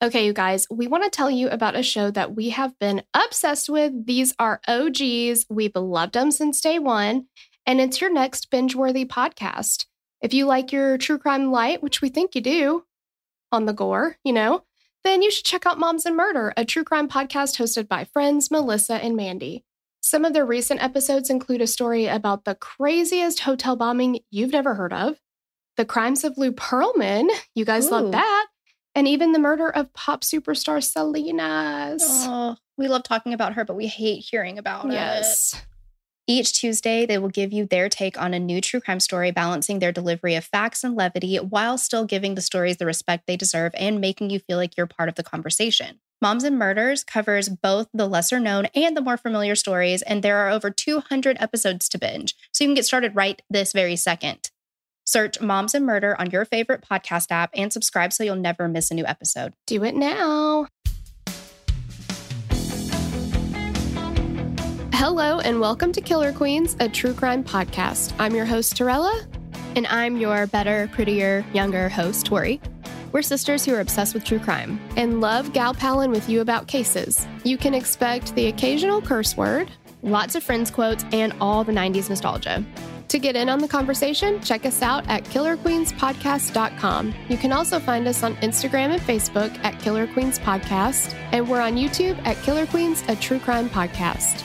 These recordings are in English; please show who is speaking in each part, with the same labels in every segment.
Speaker 1: Okay, you guys, we want to tell you about a show that we have been obsessed with. These are OGs. We've loved them since day one, and it's your next binge worthy podcast. If you like your true crime light, which we think you do on the gore, you know, then you should check out Moms and Murder, a true crime podcast hosted by friends Melissa and Mandy. Some of their recent episodes include a story about the craziest hotel bombing you've never heard of, the crimes of Lou Pearlman. You guys
Speaker 2: Ooh.
Speaker 1: love that and even the murder of pop superstar Selena's.
Speaker 2: Oh, we love talking about her, but we hate hearing about it.
Speaker 1: yes.
Speaker 2: Each Tuesday, they will give you their take on a new true crime story, balancing their delivery of facts and levity while still giving the stories the respect they deserve and making you feel like you're part of the conversation. Moms and Murders covers both the lesser known and the more familiar stories, and there are over 200 episodes to binge, so you can get started right this very second. Search Moms and Murder on your favorite podcast app and subscribe so you'll never miss a new episode.
Speaker 1: Do it now. Hello, and welcome to Killer Queens, a true crime podcast. I'm your host, Torella.
Speaker 2: And I'm your better, prettier, younger host, Tori. We're sisters who are obsessed with true crime.
Speaker 1: and love gal palin with you about cases. You can expect the occasional curse word.
Speaker 2: Lots of friends quotes and all the 90s nostalgia.
Speaker 1: To get in on the conversation, check us out at killerqueenspodcast.com. You can also find us on Instagram and Facebook at Killer Queens Podcast, and we're on YouTube at Killer Queens, a true crime podcast.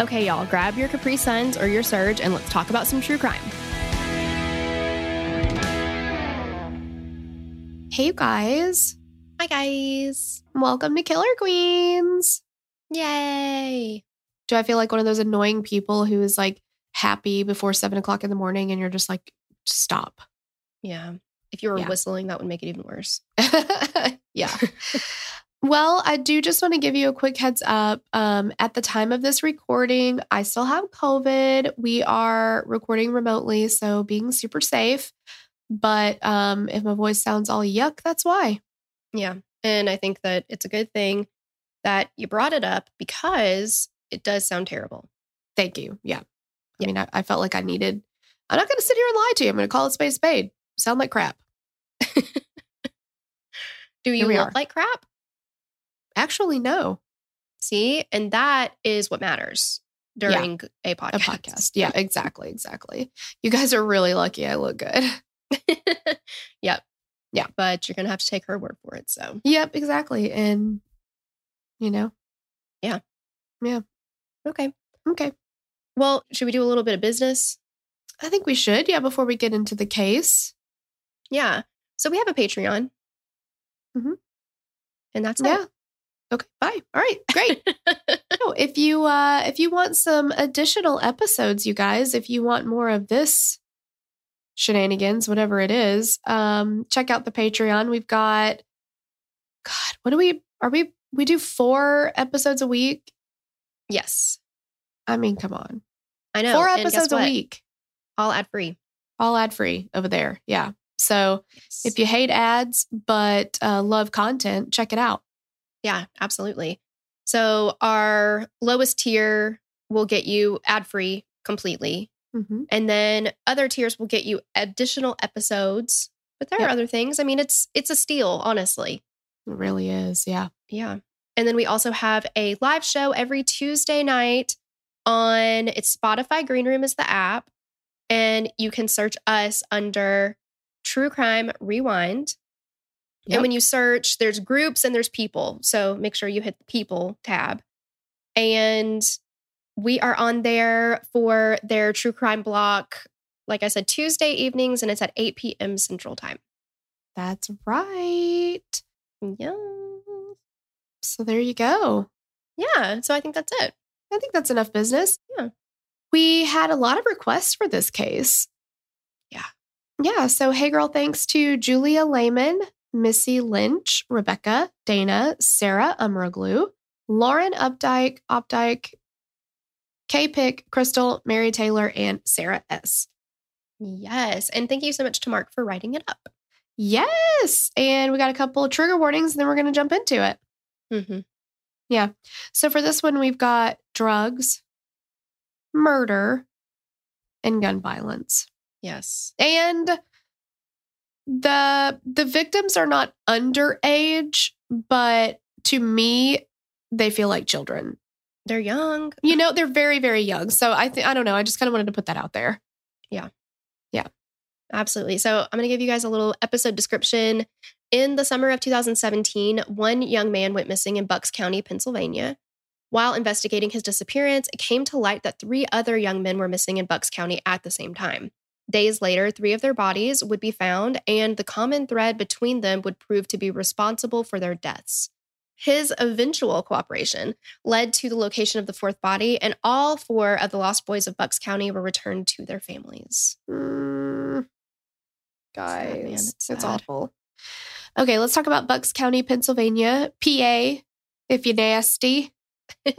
Speaker 2: Okay, y'all, grab your Capri Suns or your Surge and let's talk about some true crime.
Speaker 1: Hey, you guys.
Speaker 2: Hi, guys.
Speaker 1: Welcome to Killer Queens.
Speaker 2: Yay.
Speaker 1: Do I feel like one of those annoying people who is like happy before seven o'clock in the morning and you're just like, stop?
Speaker 2: Yeah. If you were
Speaker 1: Yeah.
Speaker 2: whistling, that would make it even worse.
Speaker 1: yeah. well, I do just want to give you a quick heads up. Um, at the time of this recording, I still have COVID. We are recording remotely, so being super safe. But um, if my voice sounds all yuck, that's why.
Speaker 2: Yeah. And I think that it's a good thing that you brought it up because it does sound terrible.
Speaker 1: Thank you. Yeah. I mean, I, I felt like I needed, I'm not going to sit here and lie to you. I'm going to call it spade spade. Sound like crap.
Speaker 2: Do you look
Speaker 1: are.
Speaker 2: like crap?
Speaker 1: Actually, no.
Speaker 2: See? And that is what matters during a podcast.
Speaker 1: A podcast. Yeah, exactly. Exactly. You guys are really lucky I look good.
Speaker 2: yep.
Speaker 1: Yeah.
Speaker 2: But you're going to have to take her word for it. So,
Speaker 1: Yep, exactly. And, you know, yeah. Yeah.
Speaker 2: okay.
Speaker 1: okay.
Speaker 2: Well, should we do a little bit of business?
Speaker 1: I think we should. Yeah, before we get into the case.
Speaker 2: Yeah. So we have a Patreon.
Speaker 1: Mhm.
Speaker 2: And that's
Speaker 1: Yeah. Okay. Bye. All right. Great.
Speaker 2: it.
Speaker 1: no, if you uh if you want some additional episodes, you guys, if you want more of this shenanigans, whatever it is, um, check out the Patreon. We've got God, what do we are we we do four episodes a week?
Speaker 2: yes.
Speaker 1: I mean, come on.
Speaker 2: I know.
Speaker 1: four episodes a week.
Speaker 2: All ad free.
Speaker 1: All ad free over there. Yeah. So if you hate ads but uh, love content, check it out.
Speaker 2: Yeah, absolutely. So our lowest tier will get you ad free completely.
Speaker 1: Mm-hmm.
Speaker 2: And then other tiers will get you additional episodes. But there
Speaker 1: Yep.
Speaker 2: are other things. I mean, it's it's a steal, honestly.
Speaker 1: It really is. Yeah.
Speaker 2: Yeah. And then we also have a live show every Tuesday night on it's Spotify Green Room is the app. And you can search us under True Crime Rewind.
Speaker 1: Yep.
Speaker 2: And when you search, there's groups and there's people. So make sure you hit the people tab. And we are on there for their true crime block, like I said, Tuesday evenings, and it's at 8 p.m. Central Time.
Speaker 1: That's right.
Speaker 2: Yeah.
Speaker 1: So there you go.
Speaker 2: Yeah. So I think that's it.
Speaker 1: I think that's enough business.
Speaker 2: Yeah.
Speaker 1: We had a lot of requests for this case.
Speaker 2: Yeah.
Speaker 1: Yeah. So, hey girl, thanks to Julia Lehman, Missy Lynch, Rebecca, Dana, Sarah Umroglu, Lauren Updike, Opdike, K Pick, Crystal, Mary Taylor, and Sarah S.
Speaker 2: Yes. And thank you so much to Mark for writing it up.
Speaker 1: Yes. And we got a couple of trigger warnings, and then we're going to jump into it.
Speaker 2: Mm-hmm.
Speaker 1: So, for this one, we've got drugs, murder, and gun violence.
Speaker 2: Yes.
Speaker 1: and the the victims are not underage but to me they feel like children
Speaker 2: They're young.
Speaker 1: you know they're very very young so i think i don't know i just kind of wanted to put that out there Yeah. Yeah.
Speaker 2: Absolutely. So I'm going to give you guys a little episode description. In the summer of 2017, one young man went missing in Bucks County, Pennsylvania. While investigating his disappearance, it came to light that three other young men were missing in Bucks County at the same time. Days later, three of their bodies would be found, and the common thread between them would prove to be responsible for their deaths. His eventual cooperation led to the location of the fourth body, and all four of the lost boys of Bucks County were returned to their families.
Speaker 1: Mm, guys
Speaker 2: It's
Speaker 1: it's awful okay let's talk about bucks county pennsylvania pa if you nasty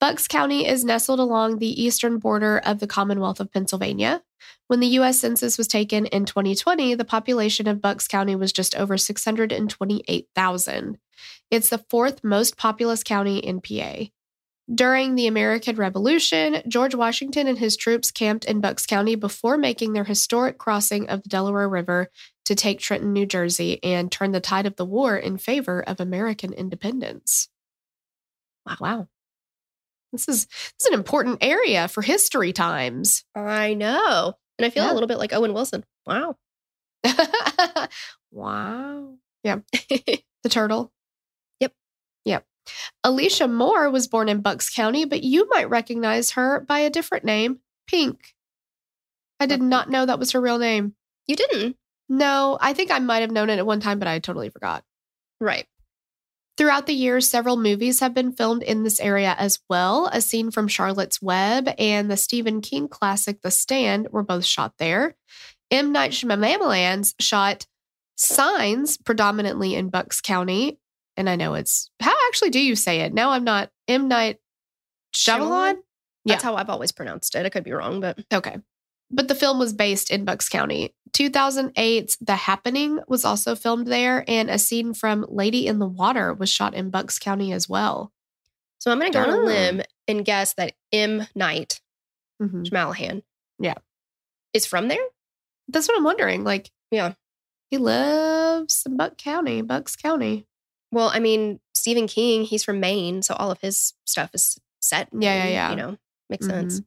Speaker 1: bucks county is nestled along the eastern border of the commonwealth of pennsylvania when the U.S. Census was taken in 2020, the population of Bucks County was just over 628,000. It's the fourth most populous county in PA. During the American Revolution, George Washington and his troops camped in Bucks County before making their historic crossing of the Delaware River to take Trenton, New Jersey, and turn the tide of the war in favor of American independence. Wow. wow. This is, this is an important area for history times.
Speaker 2: I know. And I feel
Speaker 1: Yeah.
Speaker 2: a little bit like Owen Wilson. Wow.
Speaker 1: wow. Yeah. The turtle.
Speaker 2: Yep.
Speaker 1: Yep. Alicia Moore was born in Bucks County, but you might recognize her by a different name, Pink. I did oh. not know that was her real name.
Speaker 2: you didn't.
Speaker 1: No, I think I might have known it at one time, but I totally forgot.
Speaker 2: Right.
Speaker 1: Throughout the years, several movies have been filmed in this area as well. A scene from Charlotte's Web and the Stephen King classic The Stand were both shot there. M. Night Shyamalan's shot Signs predominantly in Bucks County. And I know it's, how actually do you say it? No, I'm not. M. Night Shyamalan?
Speaker 2: That's how I've always pronounced it. I could be wrong, but
Speaker 1: Okay. But the film was based in Bucks County. 2008's The Happening was also filmed there, and a scene from Lady in the Water was shot in Bucks County as well.
Speaker 2: so I'm going to go on a
Speaker 1: Oh.
Speaker 2: limb and guess that M. Night
Speaker 1: Mhm.
Speaker 2: Shyamalan,
Speaker 1: Yeah.
Speaker 2: is from there.
Speaker 1: That's what I'm wondering. Like,
Speaker 2: Yeah.
Speaker 1: he lives in Buck County, Bucks County.
Speaker 2: Well, I mean, Stephen King, he's from Maine, so all of his stuff is set. in
Speaker 1: Yeah, yeah, yeah.
Speaker 2: You know, makes sense.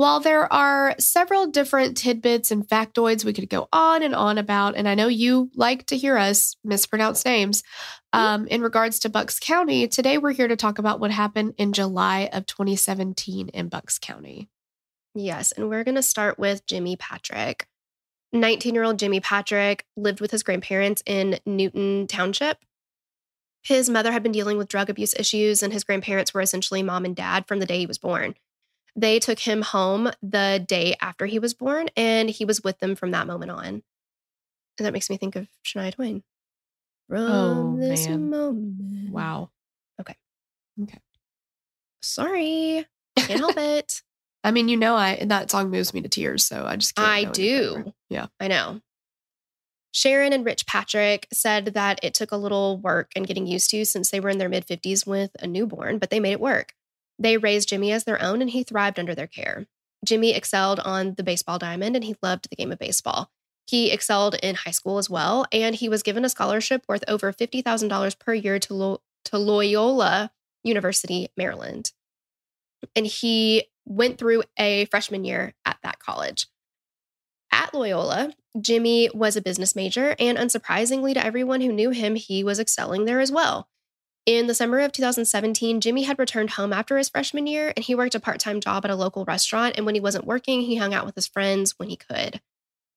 Speaker 1: While there are several different tidbits and factoids we could go on and on about, and I know you like to hear us mispronounce names, um, in regards to Bucks County, today we're here to talk about what happened in July of 2017 in Bucks County.
Speaker 2: Yes, and we're going to start with Jimmy Patrick. 19 year old Jimmy Patrick lived with his grandparents in Newtown Township. His mother had been dealing with drug abuse issues, and his grandparents were essentially mom and dad from the day he was born. They took him home the day after he was born, and he was with them from that moment on. And that makes me think of Shania Twain. From
Speaker 1: Oh,
Speaker 2: this
Speaker 1: man.
Speaker 2: moment.
Speaker 1: Wow. Okay. Okay.
Speaker 2: Sorry. Can't help it.
Speaker 1: I mean, you know, I and that song moves me to tears, so I just can't
Speaker 2: I do.
Speaker 1: Yeah.
Speaker 2: I know. Sharon and Rich Patrick said that it took a little work and getting used to since they were in their mid 50s with a newborn, but they made it work. They raised Jimmy as their own and he thrived under their care. Jimmy excelled on the baseball diamond and he loved the game of baseball. He excelled in high school as well, and he was given a scholarship worth over $50,000 per year to, Lo- to Loyola University, Maryland. And he went through a freshman year at that college. At Loyola, Jimmy was a business major, and unsurprisingly to everyone who knew him, he was excelling there as well. In the summer of 2017, Jimmy had returned home after his freshman year and he worked a part time job at a local restaurant. And when he wasn't working, he hung out with his friends when he could.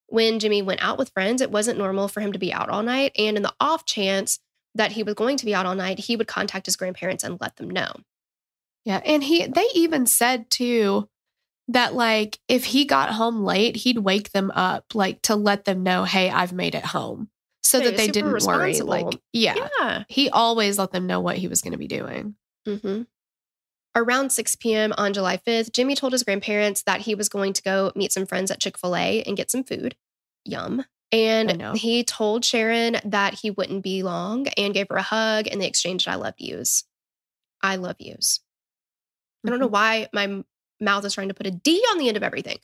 Speaker 2: When Jimmy went out with friends, it wasn't normal for him to be out all night. And in the off chance that he was going to be out all night, he would contact his grandparents and let them know.
Speaker 1: Yeah. And he, they even said too that like if he got home late, he'd wake them up, like to let them know, hey, I've made it home. So that they didn't worry. Like, yeah,
Speaker 2: Yeah.
Speaker 1: He always let them know what he was going to be doing.
Speaker 2: hmm Around 6 p.m. on July 5th, Jimmy told his grandparents that he was going to go meet some friends at Chick fil A and get some food. Yum. And he told Sharon that he wouldn't be long and gave her a hug and they exchanged I love yous. I love yous. I don't know
Speaker 1: Mm-hmm.
Speaker 2: why my mouth is trying to put a D on the end of everything.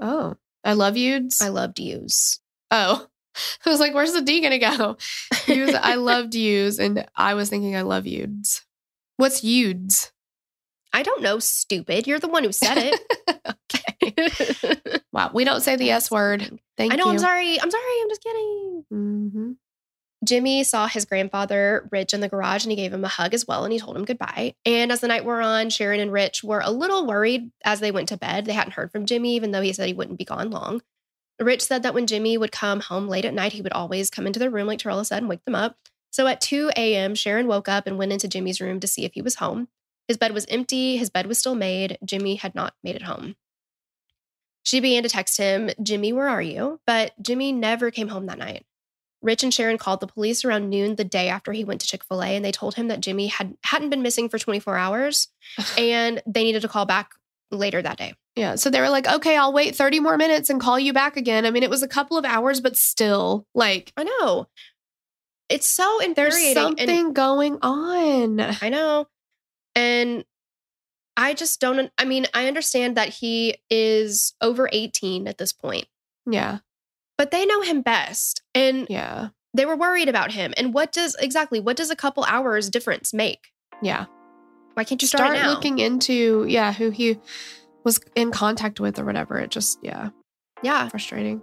Speaker 1: Oh, I love yous.
Speaker 2: I loved yous.
Speaker 1: oh, I was like, where's the D going to go? Yous, I loved yous. And I was thinking, I love youds. What's youds?
Speaker 2: I don't know, stupid. You're the one who said it. Okay.
Speaker 1: wow. We don't say the S word. Thank you.
Speaker 2: I know,
Speaker 1: you.
Speaker 2: I'm sorry. I'm sorry. I'm just kidding.
Speaker 1: hmm
Speaker 2: Jimmy saw his grandfather, Rich, in the garage and he gave him a hug as well and he told him goodbye. And as the night wore on, Sharon and Rich were a little worried as they went to bed. They hadn't heard from Jimmy, even though he said he wouldn't be gone long. Rich said that when Jimmy would come home late at night, he would always come into their room, like Torella said, and wake them up. So at 2 a.m., Sharon woke up and went into Jimmy's room to see if he was home. His bed was empty, his bed was still made. Jimmy had not made it home. She began to text him, Jimmy, where are you? But Jimmy never came home that night. Rich and Sharon called the police around noon the day after he went to Chick fil A, and they told him that Jimmy had, hadn't been missing for 24 hours and they needed to call back later that day.
Speaker 1: Yeah. So they were like, okay, I'll wait 30 more minutes and call you back again. I mean, it was a couple of hours, but still, like,
Speaker 2: I know. It's so
Speaker 1: there's
Speaker 2: infuriating. and-
Speaker 1: something going on.
Speaker 2: I know. And I just don't, I mean, I understand that he is over 18 at this point,
Speaker 1: Yeah.
Speaker 2: but they know him best. And
Speaker 1: Yeah.
Speaker 2: they were worried about him. And what does exactly, what does a couple hours difference make?
Speaker 1: Yeah.
Speaker 2: Why can't you start,
Speaker 1: Start looking into, yeah, who he was in contact with or whatever. It just, yeah,
Speaker 2: yeah.
Speaker 1: frustrating.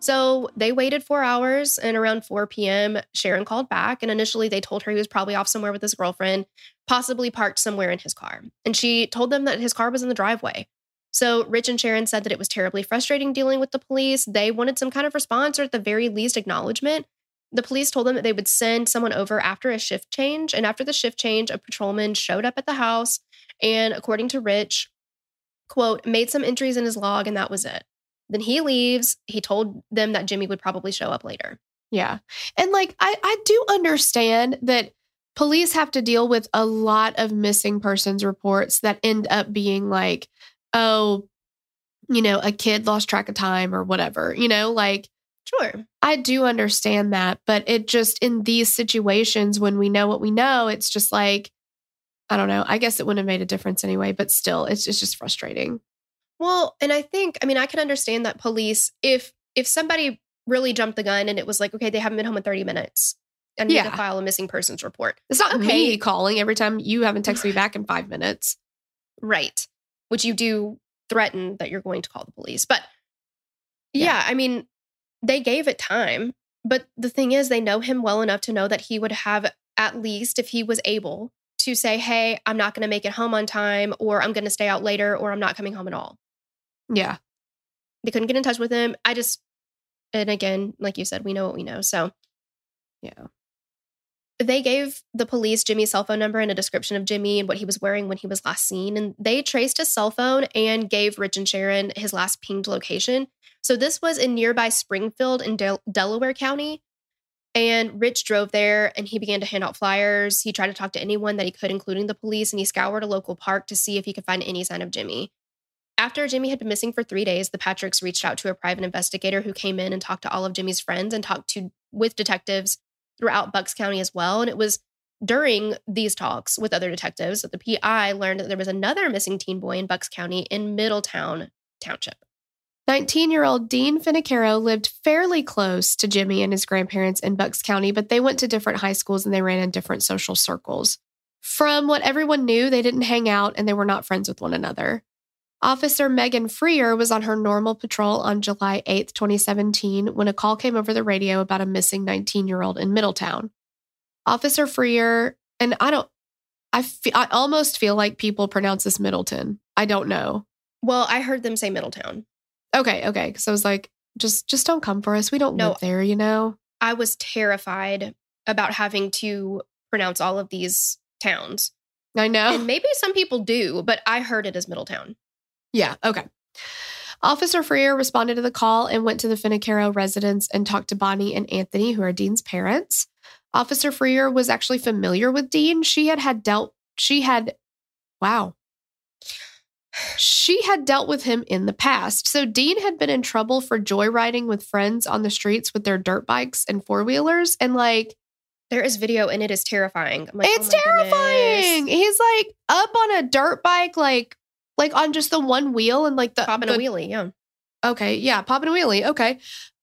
Speaker 2: So they waited four hours and around 4 p.m., Sharon called back. And initially they told her he was probably off somewhere with his girlfriend, possibly parked somewhere in his car. And she told them that his car was in the driveway. So Rich and Sharon said that it was terribly frustrating dealing with the police. They wanted some kind of response or at the very least acknowledgement. The police told them that they would send someone over after a shift change. And after the shift change, a patrolman showed up at the house and, according to Rich, quote, made some entries in his log, and that was it. Then he leaves. He told them that Jimmy would probably show up later.
Speaker 1: Yeah. And like, I, I do understand that police have to deal with a lot of missing persons reports that end up being like, oh, you know, a kid lost track of time or whatever, you know, like,
Speaker 2: Sure.
Speaker 1: I do understand that, but it just in these situations when we know what we know, it's just like, I don't know. I guess it wouldn't have made a difference anyway, but still, it's just, just frustrating.
Speaker 2: Well, and I think, I mean, I can understand that police, if if somebody really jumped the gun and it was like, okay, they haven't been home in 30 minutes and need to
Speaker 1: Yeah.
Speaker 2: file a missing persons report.
Speaker 1: It's not
Speaker 2: Okay.
Speaker 1: me calling every time you haven't texted me back in five minutes.
Speaker 2: Right. Which you do threaten that you're going to call the police. But yeah,
Speaker 1: Yeah.
Speaker 2: I mean, they gave it time. But the thing is, they know him well enough to know that he would have, at least if he was able, to say, hey, I'm not going to make it home on time, or I'm going to stay out later, or I'm not coming home at all.
Speaker 1: Yeah.
Speaker 2: They couldn't get in touch with him. I just, and again, like you said, we know what we know. So,
Speaker 1: Yeah.
Speaker 2: they gave the police Jimmy's cell phone number and a description of Jimmy and what he was wearing when he was last seen. And they traced his cell phone and gave Rich and Sharon his last pinged location. So this was in nearby Springfield in Del- Delaware County. And Rich drove there and he began to hand out flyers. He tried to talk to anyone that he could, including the police, and he scoured a local park to see if he could find any sign of Jimmy. After Jimmy had been missing for three days, the Patricks reached out to a private investigator who came in and talked to all of Jimmy's friends and talked to with detectives throughout Bucks County as well. And it was during these talks with other detectives that the PI learned that there was another missing teen boy in Bucks County in Middletown Township.
Speaker 1: 19 year old Dean Finocchiaro lived fairly close to Jimmy and his grandparents in Bucks County, but they went to different high schools and they ran in different social circles. From what everyone knew, they didn't hang out and they were not friends with one another. Officer Megan Freer was on her normal patrol on July 8th, 2017, when a call came over the radio about a missing 19 year old in Middletown. Officer Freer, and I don't, I, fe- I almost feel like people pronounce this Middleton. I don't know.
Speaker 2: Well, I heard them say Middletown.
Speaker 1: Okay, okay. Because I was like, just just don't come for us. We don't
Speaker 2: No.
Speaker 1: live there, you know.
Speaker 2: I was terrified about having to pronounce all of these towns.
Speaker 1: I know.
Speaker 2: And maybe some people do, but I heard it as Middletown.
Speaker 1: Yeah. Okay. Officer Freer responded to the call and went to the Finocchiaro residence and talked to Bonnie and Anthony, who are Dean's parents. Officer Freer was actually familiar with Dean. She had had dealt. She had, wow. She had dealt with him in the past. So Dean had been in trouble for joyriding with friends on the streets with their dirt bikes and four wheelers, and like
Speaker 2: There is video and it is terrifying. Like, oh
Speaker 1: it's
Speaker 2: oh
Speaker 1: terrifying.
Speaker 2: goodness.
Speaker 1: He's like up on a dirt bike, like like on just the one wheel and like the
Speaker 2: Popping
Speaker 1: the-
Speaker 2: a wheelie, yeah.
Speaker 1: Okay, yeah, popping a wheelie. Okay,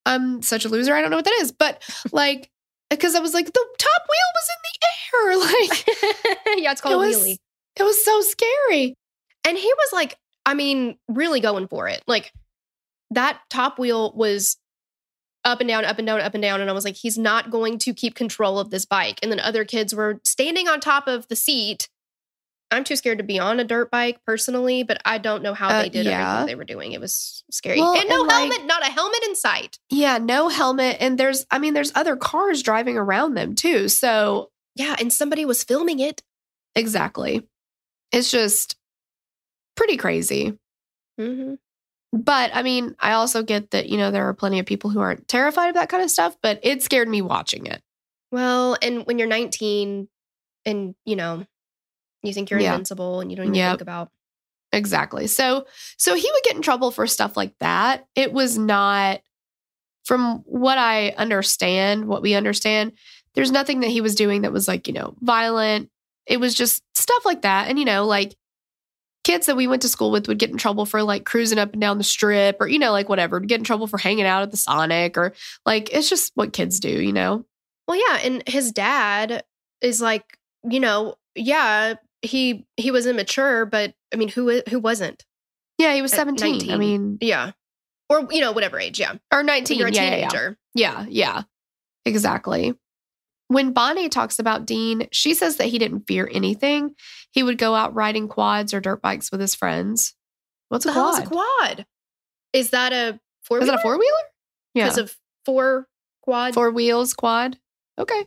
Speaker 1: I'm such a loser. I don't know what that is, but like because I was like the top wheel was in the air, like
Speaker 2: yeah, it's called
Speaker 1: it
Speaker 2: a
Speaker 1: was
Speaker 2: wheelie.
Speaker 1: it was so scary.
Speaker 2: And he was like, I mean, really going for it. Like that top wheel was up and down, up and down, up and down. And I was like, he's not going to keep control of this bike. And then other kids were standing on top of the seat. I'm too scared to be on a dirt bike personally, but I don't know how
Speaker 1: Uh,
Speaker 2: they did
Speaker 1: yeah.
Speaker 2: everything they were doing. It was scary.
Speaker 1: Well,
Speaker 2: and no
Speaker 1: and, like-
Speaker 2: helmet, not a helmet in sight.
Speaker 1: Yeah, no helmet, and there's I mean there's other cars driving around them too. So
Speaker 2: Yeah, and somebody was filming it.
Speaker 1: exactly, it's just pretty crazy.
Speaker 2: Mm-hmm.
Speaker 1: But I mean, I also get that, you know, there are plenty of people who aren't terrified of that kind of stuff, but it scared me watching it.
Speaker 2: Well, and when you're 19 and, you know, you think you're
Speaker 1: Yeah.
Speaker 2: invincible and you don't even
Speaker 1: Yep.
Speaker 2: think about
Speaker 1: Exactly. So so he would get in trouble for stuff like that. It was not from what I understand, what we understand, there's nothing that he was doing that was like, you know, violent. It was just stuff like that. And you know, like kids that we went to school with would get in trouble for like cruising up and down the strip or you know, like whatever, get in trouble for hanging out at the Sonic or like it's just what kids do, you know.
Speaker 2: Well, yeah, and his dad is like, you know, yeah, he he was immature, but I mean, who who wasn't?
Speaker 1: Yeah, he was
Speaker 2: At
Speaker 1: 17. I mean,
Speaker 2: Yeah, or you know, whatever age. Yeah,
Speaker 1: or 19.
Speaker 2: you're a
Speaker 1: yeah, yeah, yeah.
Speaker 2: teenager.
Speaker 1: Yeah, yeah, exactly. When Bonnie talks about Dean, she says that he didn't fear anything. He would go out riding quads or dirt bikes with his friends. What's a
Speaker 2: the
Speaker 1: quad?
Speaker 2: a quad? Is that a four?
Speaker 1: Is it a four wheeler? Yeah,
Speaker 2: Because of four quad.
Speaker 1: four wheels quad. Okay,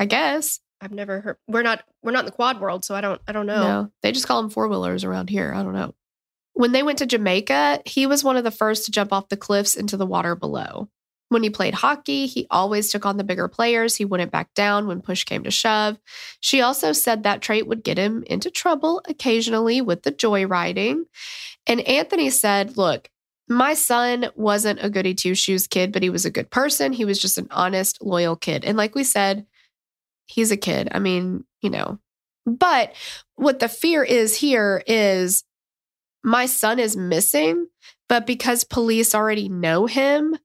Speaker 1: I guess.
Speaker 2: I've never heard. We're not we're not in the quad world, so I don't I don't know.
Speaker 1: No, they just call them four wheelers around here. I don't know. When they went to Jamaica, he was one of the first to jump off the cliffs into the water below. When he played hockey, he always took on the bigger players. He wouldn't back down when push came to shove. She also said that trait would get him into trouble occasionally with the joyriding. And Anthony said, Look, my son wasn't a goody two shoes kid, but he was a good person. He was just an honest, loyal kid. And like we said, he's a kid. I mean, you know, but what the fear is here is my son is missing, but because police already know him,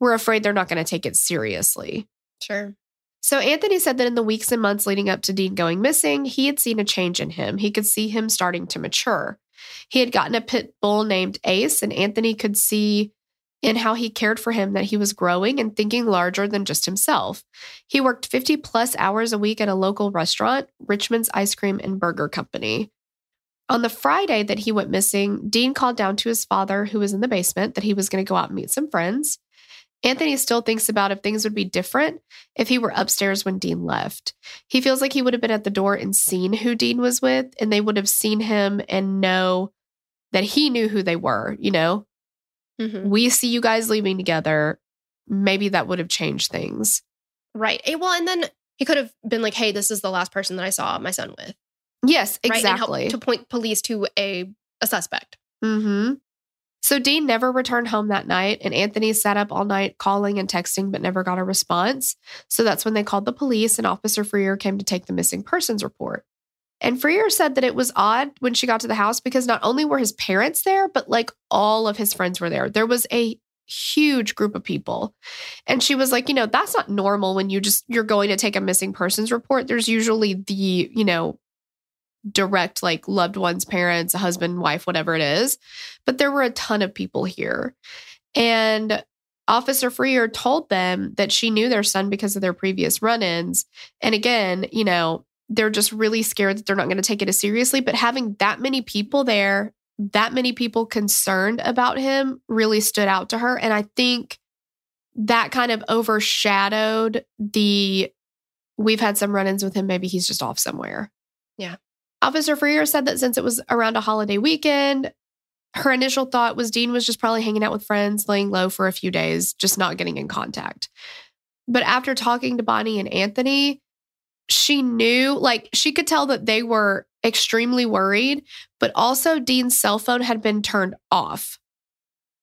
Speaker 1: we're afraid they're not going to take it seriously.
Speaker 2: Sure.
Speaker 1: So Anthony said that in the weeks and months leading up to Dean going missing, he had seen a change in him. He could see him starting to mature. He had gotten a pit bull named Ace, and Anthony could see in how he cared for him that he was growing and thinking larger than just himself. He worked 50 plus hours a week at a local restaurant, Richmond's Ice Cream and Burger Company. On the Friday that he went missing, Dean called down to his father, who was in the basement, that he was going to go out and meet some friends. Anthony still thinks about if things would be different if he were upstairs when Dean left. He feels like he would have been at the door and seen who Dean was with, and they would have seen him and know that he knew who they were. You know,
Speaker 2: Mhm.
Speaker 1: we see you guys leaving together. Maybe that would have changed things.
Speaker 2: Right. Eh, Well, and then he could have been like, hey, this is the last person that I saw my son with.
Speaker 1: Yes,
Speaker 2: Right.
Speaker 1: Exactly.
Speaker 2: to point police to a, a suspect.
Speaker 1: Mm-hmm. So Dean never returned home that night, and Anthony sat up all night calling and texting, but never got a response. So that's when they called the police, and Officer Freer came to take the missing persons report. And Freer said that it was odd when she got to the house because not only were his parents there, but like all of his friends were there. There was a huge group of people. And she was like, you know, that's not normal when you just you're going to take a missing persons report. There's usually the, you know, direct like loved ones, parents, husband, wife, whatever it is. But there were a ton of people here. And Officer Freer told them that she knew their son because of their previous run ins. And again, you know, they're just really scared that they're not going to take it as seriously. But having that many people there, that many people concerned about him really stood out to her. And I think that kind of overshadowed the we've had some run ins with him. Maybe he's just off somewhere.
Speaker 2: Yeah.
Speaker 1: Officer Freer said that since it was around a holiday weekend, her initial thought was Dean was just probably hanging out with friends, laying low for a few days, just not getting in contact. But after talking to Bonnie and Anthony, she knew, like, she could tell that they were extremely worried, but also Dean's cell phone had been turned off.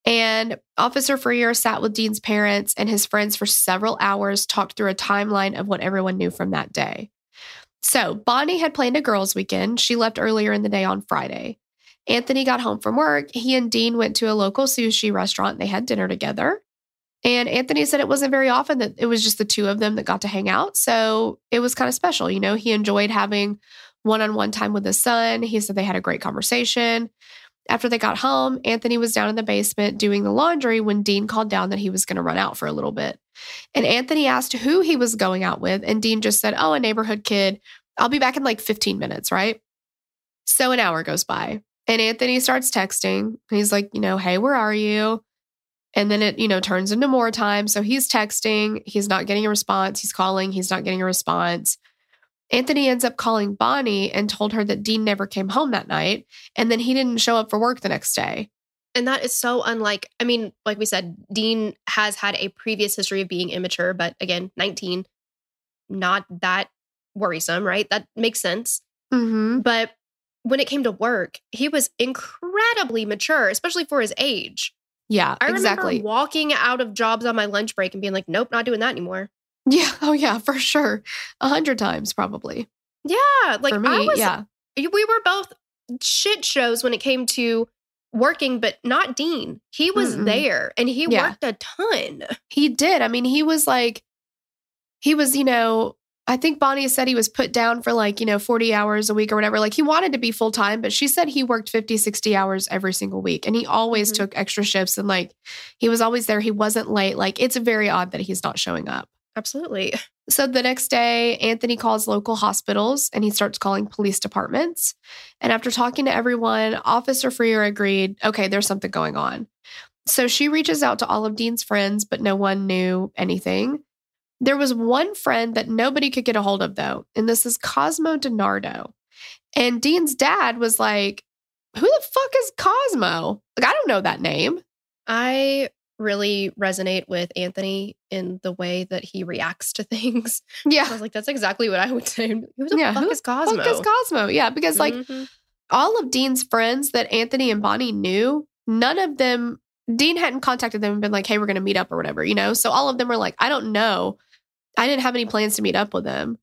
Speaker 1: And Officer Freer sat with Dean's parents and his friends for several hours, talked through a timeline of what everyone knew from that day. So, Bonnie had planned a girls' weekend. She left earlier in the day on Friday. Anthony got home from work. He and Dean went to a local sushi restaurant. They had dinner together. And Anthony said it wasn't very often that it was just the two of them that got to hang out. So it was kind of special. You know, he enjoyed having one on one time with his son. He said they had a great conversation. After they got home, Anthony was down in the basement doing the laundry when Dean called down that he was going to run out for a little bit. And Anthony asked who he was going out with. And Dean just said, Oh, a neighborhood kid. I'll be back in like 15 minutes, right? So an hour goes by. And Anthony starts texting. He's like, you know, hey, where are you? And then it, you know, turns into more time. So he's texting. He's not getting a response. He's calling. He's not getting a response. Anthony ends up calling Bonnie and told her that Dean never came home that night. And then he didn't show up for work the next day.
Speaker 2: And that is so unlike, I mean, like we said, Dean has had a previous history of being immature, but again, 19, not that worrisome, right? That makes sense.
Speaker 1: Mm-hmm.
Speaker 2: But when it came to work, he was incredibly mature, especially for his age.
Speaker 1: Yeah,
Speaker 2: I
Speaker 1: exactly.
Speaker 2: remember walking out of jobs on my lunch break and being like, nope, not doing that anymore.
Speaker 1: Yeah. Oh, yeah, for sure. A hundred times, probably.
Speaker 2: Yeah. Like
Speaker 1: for me,
Speaker 2: I was,
Speaker 1: yeah.
Speaker 2: we were both shit shows when it came to working, but not Dean. He was
Speaker 1: Mm-mm.
Speaker 2: there and he
Speaker 1: Yeah.
Speaker 2: worked a ton.
Speaker 1: He did. I mean, he was like, he was, you know, I think Bonnie said he was put down for like, you know, 40 hours a week or whatever. Like he wanted to be full time, but she said he worked 50, 60 hours every single week. And he always
Speaker 2: Mhm.
Speaker 1: took extra shifts and like he was always there. He wasn't late. Like it's very odd that he's not showing up.
Speaker 2: Absolutely.
Speaker 1: So the next day, Anthony calls local hospitals and he starts calling police departments. And after talking to everyone, Officer Freer agreed, okay, there's something going on. So she reaches out to all of Dean's friends, but no one knew anything. There was one friend that nobody could get a hold of, though, and this is Cosmo DiNardo. And Dean's dad was like, Who the fuck is Cosmo? Like, I don't know that name.
Speaker 2: I really resonate with Anthony in the way that he reacts to things.
Speaker 1: Yeah.
Speaker 2: I was like, that's exactly what I would say. Who the
Speaker 1: Yeah,
Speaker 2: fuck
Speaker 1: who
Speaker 2: is Cosmo?
Speaker 1: Fuck is Cosmo? Yeah, because like
Speaker 2: Mhm.
Speaker 1: all of Dean's friends that Anthony and Bonnie knew, none of them, Dean hadn't contacted them and been like, hey, we're going to meet up or whatever, you know? So all of them were like, I don't know. I didn't have any plans to meet up with them.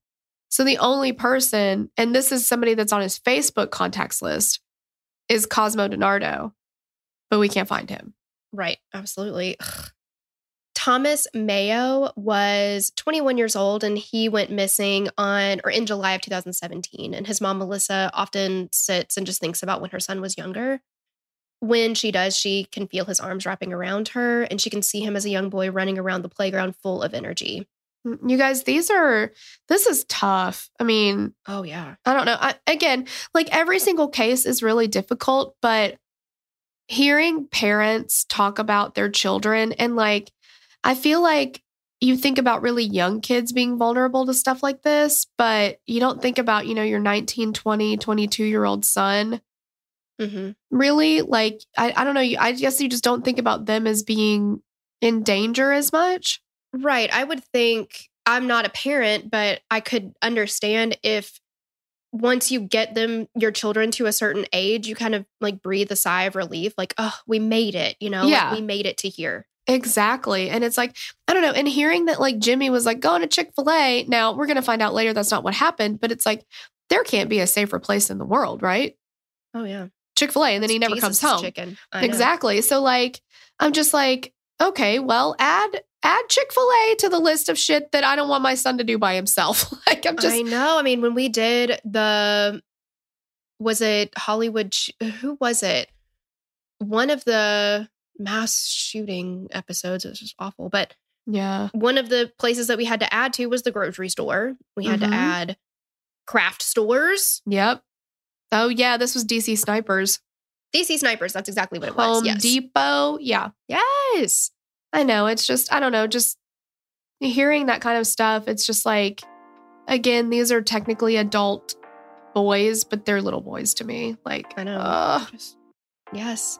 Speaker 1: So the only person, and this is somebody that's on his Facebook contacts list, is Cosmo DiNardo, but we can't find him.
Speaker 2: Right. Absolutely. Ugh. Thomas Meo was 21 years old and he went missing on or in July of 2017. And his mom, Melissa, often sits and just thinks about when her son was younger. When she does, she can feel his arms wrapping around her and she can see him as a young boy running around the playground full of energy.
Speaker 1: You guys, these are, this is tough. I mean,
Speaker 2: Oh, yeah.
Speaker 1: I don't know. I, again, like every single case is really difficult, but hearing parents talk about their children and like, I feel like you think about really young kids being vulnerable to stuff like this, but you don't think about, you know, your 19, 20, 22 year old son.
Speaker 2: hmm
Speaker 1: Really, like, I, I don't know. I guess you just don't think about them as being in danger as much.
Speaker 2: Right. I would think I'm not a parent, but I could understand if once you get them, your children to a certain age, you kind of like breathe a sigh of relief, like, oh, we made it, you know, Like, we made it to here.
Speaker 1: Exactly. And it's like, I don't know. And hearing that like Jimmy was like going to Chick fil A, now we're going to find out later that's not what happened, but it's like, there can't be a safer place in the world, right?
Speaker 2: Oh, yeah.
Speaker 1: Chick fil A. And then he never
Speaker 2: Jesus'
Speaker 1: comes home.
Speaker 2: Chicken.
Speaker 1: Exactly. So, like, I'm just like, okay, well, add. Add Chick fil A to the list of shit that I don't want my son to do by himself. like, I'm just,
Speaker 2: I know. I mean, when we did the, was it Hollywood? Who was it? One of the mass shooting episodes. It was just awful. But
Speaker 1: yeah.
Speaker 2: one of the places that we had to add to was the grocery store. We had
Speaker 1: Mhm.
Speaker 2: to add craft stores,
Speaker 1: Yep. Oh, yeah. This was DC Snipers.
Speaker 2: DC snipers. That's exactly what it was.
Speaker 1: Home
Speaker 2: yes.
Speaker 1: Depot. Yeah.
Speaker 2: Yes.
Speaker 1: I know. It's just, I don't know, just hearing that kind of stuff. It's just like, again, these are technically adult boys, but they're little boys to me. Like,
Speaker 2: I know.
Speaker 1: ugh.
Speaker 2: Just- yes.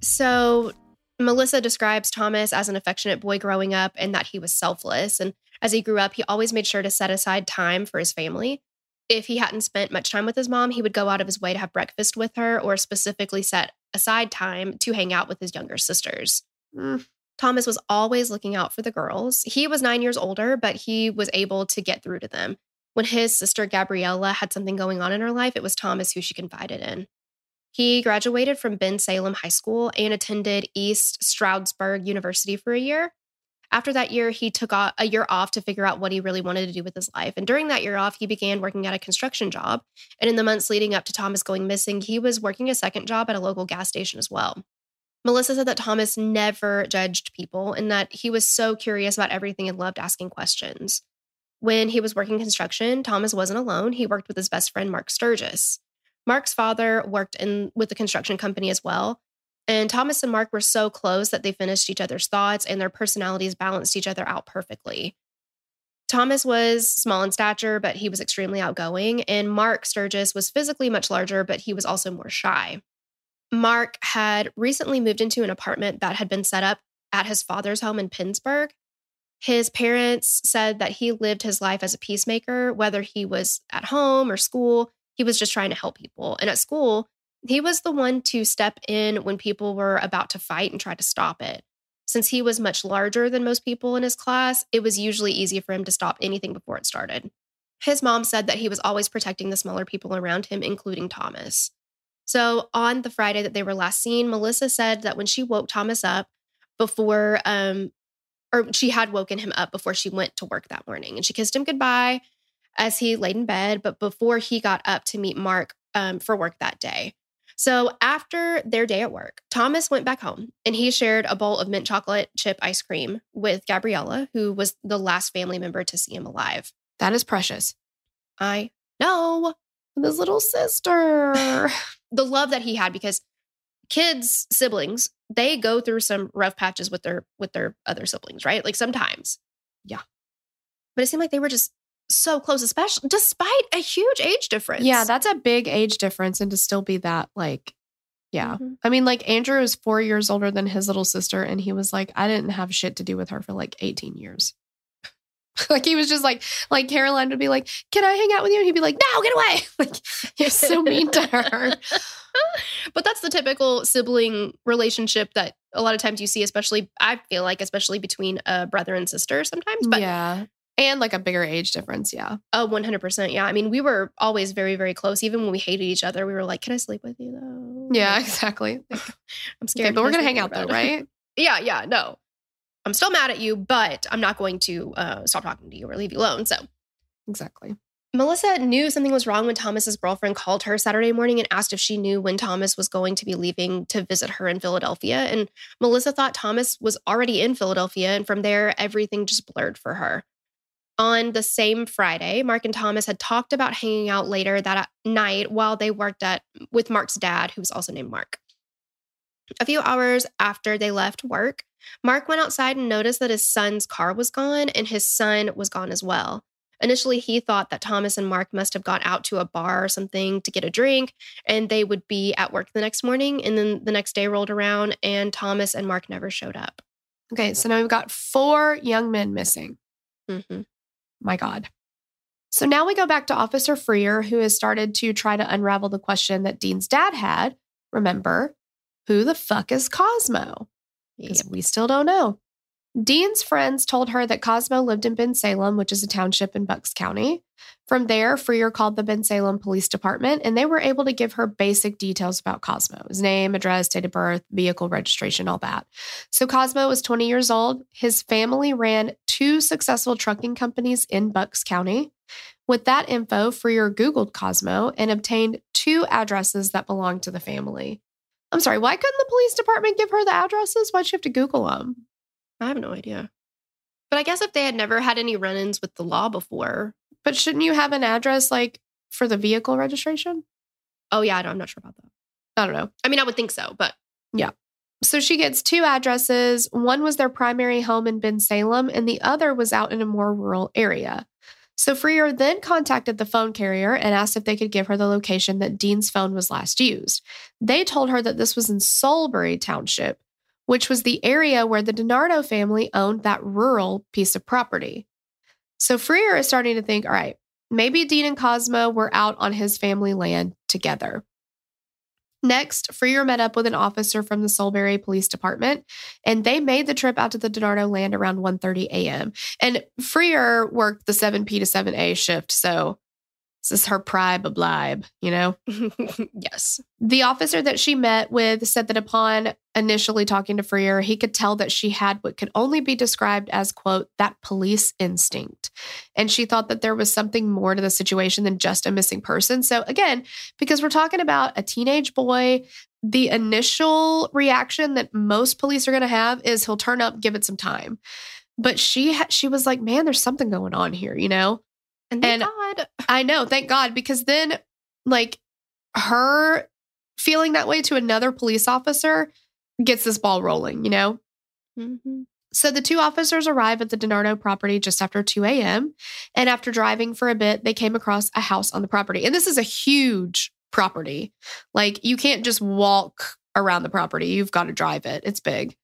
Speaker 2: So Melissa describes Thomas as an affectionate boy growing up and that he was selfless. And as he grew up, he always made sure to set aside time for his family. If he hadn't spent much time with his mom, he would go out of his way to have breakfast with her or specifically set aside time to hang out with his younger sisters.
Speaker 1: Mm.
Speaker 2: Thomas was always looking out for the girls. He was nine years older, but he was able to get through to them. When his sister Gabriella had something going on in her life, it was Thomas who she confided in. He graduated from Bensalem High School and attended East Stroudsburg University for a year. After that year, he took a year off to figure out what he really wanted to do with his life. And during that year off, he began working at a construction job. And in the months leading up to Thomas going missing, he was working a second job at a local gas station as well. Melissa said that Thomas never judged people and that he was so curious about everything and loved asking questions. When he was working construction, Thomas wasn't alone. He worked with his best friend, Mark Sturgis. Mark's father worked in with the construction company as well. And Thomas and Mark were so close that they finished each other's thoughts and their personalities balanced each other out perfectly. Thomas was small in stature, but he was extremely outgoing. And Mark Sturgis was physically much larger, but he was also more shy. Mark had recently moved into an apartment that had been set up at his father's home in Pittsburgh. His parents said that he lived his life as a peacemaker, whether he was at home or school. He was just trying to help people. And at school, he was the one to step in when people were about to fight and try to stop it. Since he was much larger than most people in his class, it was usually easy for him to stop anything before it started. His mom said that he was always protecting the smaller people around him, including Thomas. So on the Friday that they were last seen, Melissa said that when she woke Thomas up before, um, or she had woken him up before she went to work that morning, and she kissed him goodbye as he laid in bed, but before he got up to meet Mark um, for work that day. So after their day at work, Thomas went back home and he shared a bowl of mint chocolate chip ice cream with Gabriella, who was the last family member to see him alive.
Speaker 1: That is precious.
Speaker 2: I know
Speaker 1: his little sister.
Speaker 2: the love that he had because kids, siblings, they go through some rough patches with their with their other siblings, right? Like sometimes.
Speaker 1: Yeah.
Speaker 2: But it seemed like they were just so close, especially despite a huge age difference.
Speaker 1: Yeah, that's a big age difference. And to still be that, like, yeah. Mm-hmm. I mean, like, Andrew is four years older than his little sister. And he was like, I didn't have shit to do with her for like 18 years. like, he was just like, like, Caroline would be like, Can I hang out with you? And he'd be like, No, get away. Like, he's so mean to her.
Speaker 2: but that's the typical sibling relationship that a lot of times you see, especially, I feel like, especially between a brother and sister sometimes. But
Speaker 1: yeah and like a bigger age difference. Yeah.
Speaker 2: Oh, 100%. Yeah. I mean, we were always very, very close. Even when we hated each other, we were like, can I sleep with you though?
Speaker 1: Yeah, exactly.
Speaker 2: I'm scared.
Speaker 1: Okay, but we're going to hang out though, right?
Speaker 2: yeah. Yeah. No. I'm still mad at you, but I'm not going to uh, stop talking to you or leave you alone. So,
Speaker 1: exactly.
Speaker 2: Melissa knew something was wrong when Thomas's girlfriend called her Saturday morning and asked if she knew when Thomas was going to be leaving to visit her in Philadelphia. And Melissa thought Thomas was already in Philadelphia. And from there, everything just blurred for her. On the same Friday, Mark and Thomas had talked about hanging out later that night while they worked at with Mark's dad, who was also named Mark. A few hours after they left work, Mark went outside and noticed that his son's car was gone and his son was gone as well. Initially, he thought that Thomas and Mark must have gone out to a bar or something to get a drink and they would be at work the next morning. And then the next day rolled around and Thomas and Mark never showed up.
Speaker 1: Okay, so now we've got four young men missing.
Speaker 2: Mm-hmm.
Speaker 1: My God. So now we go back to Officer Freer, who has started to try to unravel the question that Dean's dad had. Remember, who the fuck is Cosmo? Because yep. we still don't know. Dean's friends told her that Cosmo lived in Bensalem, which is a township in Bucks County. From there, Freer called the Bensalem Police Department and they were able to give her basic details about Cosmo his name, address, date of birth, vehicle registration, all that. So, Cosmo was 20 years old. His family ran two successful trucking companies in Bucks County. With that info, Freer Googled Cosmo and obtained two addresses that belonged to the family. I'm sorry, why couldn't the police department give her the addresses? Why'd she have to Google them?
Speaker 2: I have no idea. But I guess if they had never had any run ins with the law before.
Speaker 1: But shouldn't you have an address like for the vehicle registration?
Speaker 2: Oh, yeah, I'm not sure about that.
Speaker 1: I don't know.
Speaker 2: I mean, I would think so, but.
Speaker 1: Yeah. So she gets two addresses. One was their primary home in Bensalem, and the other was out in a more rural area. So Freer then contacted the phone carrier and asked if they could give her the location that Dean's phone was last used. They told her that this was in Solebury Township, which was the area where the DiNardo family owned that rural piece of property. So Freer is starting to think all right, maybe Dean and Cosmo were out on his family land together. Next, Freer met up with an officer from the Solebury Police Department, and they made the trip out to the DiNardo land around 1.30 a.m. And Freer worked the 7P to 7A shift, so this is her pride of blibe, you know?
Speaker 2: yes.
Speaker 1: The officer that she met with said that upon initially talking to Freer, he could tell that she had what could only be described as, quote, that police instinct. And she thought that there was something more to the situation than just a missing person. So, again, because we're talking about a teenage boy, the initial reaction that most police are going to have is he'll turn up, give it some time. But she ha- she was like, man, there's something going on here, you know?
Speaker 2: And and God.
Speaker 1: I know, thank God, because then like her feeling that way to another police officer gets this ball rolling, you know?
Speaker 2: Mm-hmm.
Speaker 1: So the two officers arrive at the DiNardo property just after 2 a.m. And after driving for a bit, they came across a house on the property. And this is a huge property. Like you can't just walk around the property, you've got to drive it. It's big.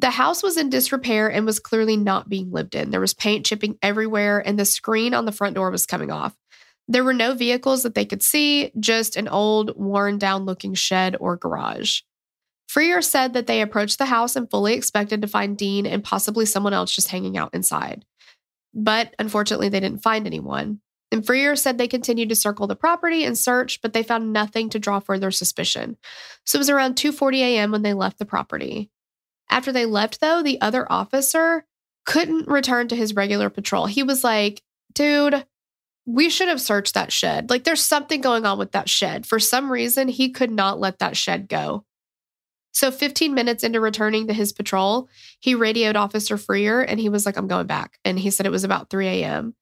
Speaker 1: The house was in disrepair and was clearly not being lived in. There was paint chipping everywhere, and the screen on the front door was coming off. There were no vehicles that they could see, just an old, worn down looking shed or garage. Freer said that they approached the house and fully expected to find Dean and possibly someone else just hanging out inside. But unfortunately, they didn't find anyone. And Freer said they continued to circle the property and search, but they found nothing to draw further suspicion. So it was around 2:40 a.m. when they left the property. After they left though, the other officer couldn't return to his regular patrol. He was like, "Dude, we should have searched that shed. Like there's something going on with that shed. For some reason, he could not let that shed go." So 15 minutes into returning to his patrol, he radioed Officer Freer and he was like, I'm going back. And he said it was about 3 a.m.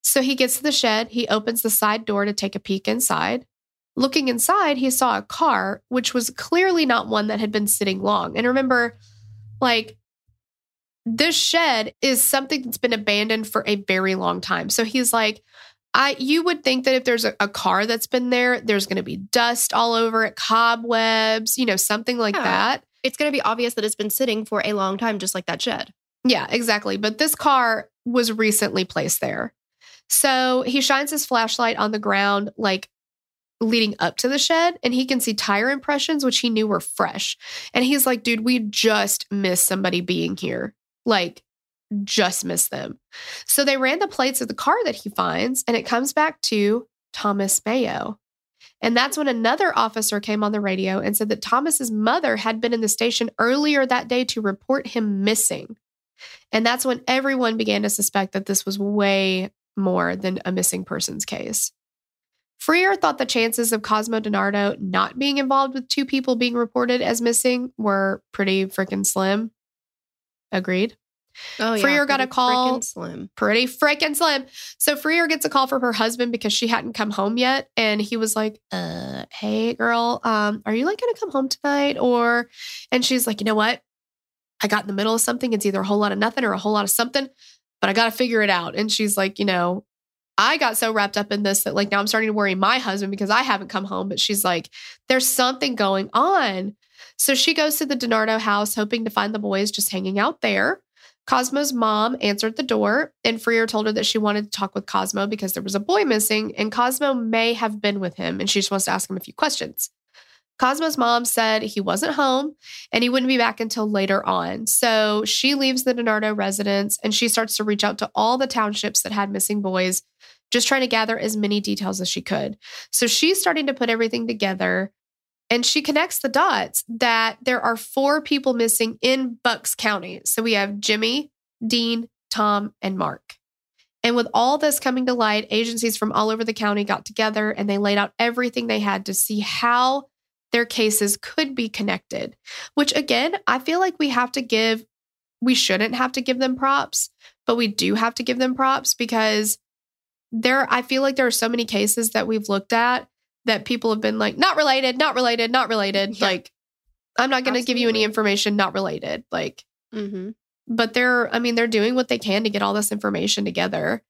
Speaker 1: So he gets to the shed, he opens the side door to take a peek inside. Looking inside, he saw a car, which was clearly not one that had been sitting long. And remember, like, this shed is something that's been abandoned for a very long time. So he's like, I you would think that if there's a, a car that's been there, there's going to be dust all over it, cobwebs, you know, something like
Speaker 2: Yeah.
Speaker 1: that.
Speaker 2: It's going to be obvious that it's been sitting for a long time, just like that shed.
Speaker 1: Yeah, exactly. But this car was recently placed there. So he shines his flashlight on the ground, like leading up to the shed, and he can see tire impressions, which he knew were fresh. And he's like, dude, we just missed somebody being here. Like, just missed them. So they ran the plates of the car that he finds, and it comes back to Thomas Meo. And that's when another officer came on the radio and said that Thomas's mother had been in the station earlier that day to report him missing. And that's when everyone began to suspect that this was way more than a missing persons case. Freer thought the chances of Cosmo DiNardo not being involved with two people being reported as missing were pretty freaking slim. Agreed.
Speaker 2: Oh, yeah,
Speaker 1: Freer got a call.
Speaker 2: frickin' Slim.
Speaker 1: Pretty freaking slim. So Freer gets a call from her husband because she hadn't come home yet. And he was like, uh, hey girl, um, are you like gonna come home tonight? Or and she's like, you know what? I got in the middle of something. It's either a whole lot of nothing or a whole lot of something, but I gotta figure it out. And she's like, you know, I got so wrapped up in this that like now I'm starting to worry my husband because I haven't come home. But she's like, there's something going on. So she goes to the DiNardo house, hoping to find the boys just hanging out there. Cosmo's mom answered the door, and Freer told her that she wanted to talk with Cosmo because there was a boy missing, and Cosmo may have been with him, and she just wants to ask him a few questions. Cosmo's mom said he wasn't home and he wouldn't be back until later on. So she leaves the DiNardo residence and she starts to reach out to all the townships that had missing boys, just trying to gather as many details as she could. So she's starting to put everything together and she connects the dots that there are four people missing in Bucks County. So we have Jimmy, Dean, Tom, and Mark. And with all this coming to light, agencies from all over the county got together and they laid out everything they had to see how their cases could be connected, which again, I feel like we have to give, we shouldn't have to give them props, but we do have to give them props because there, I feel like there are so many cases that we've looked at that people have been like, not related, not related, not related.
Speaker 2: Yeah.
Speaker 1: Like, I'm not going to give you any information, not related. Like,
Speaker 2: Mm-hmm.
Speaker 1: but they're, I mean, they're doing what they can to get all this information together.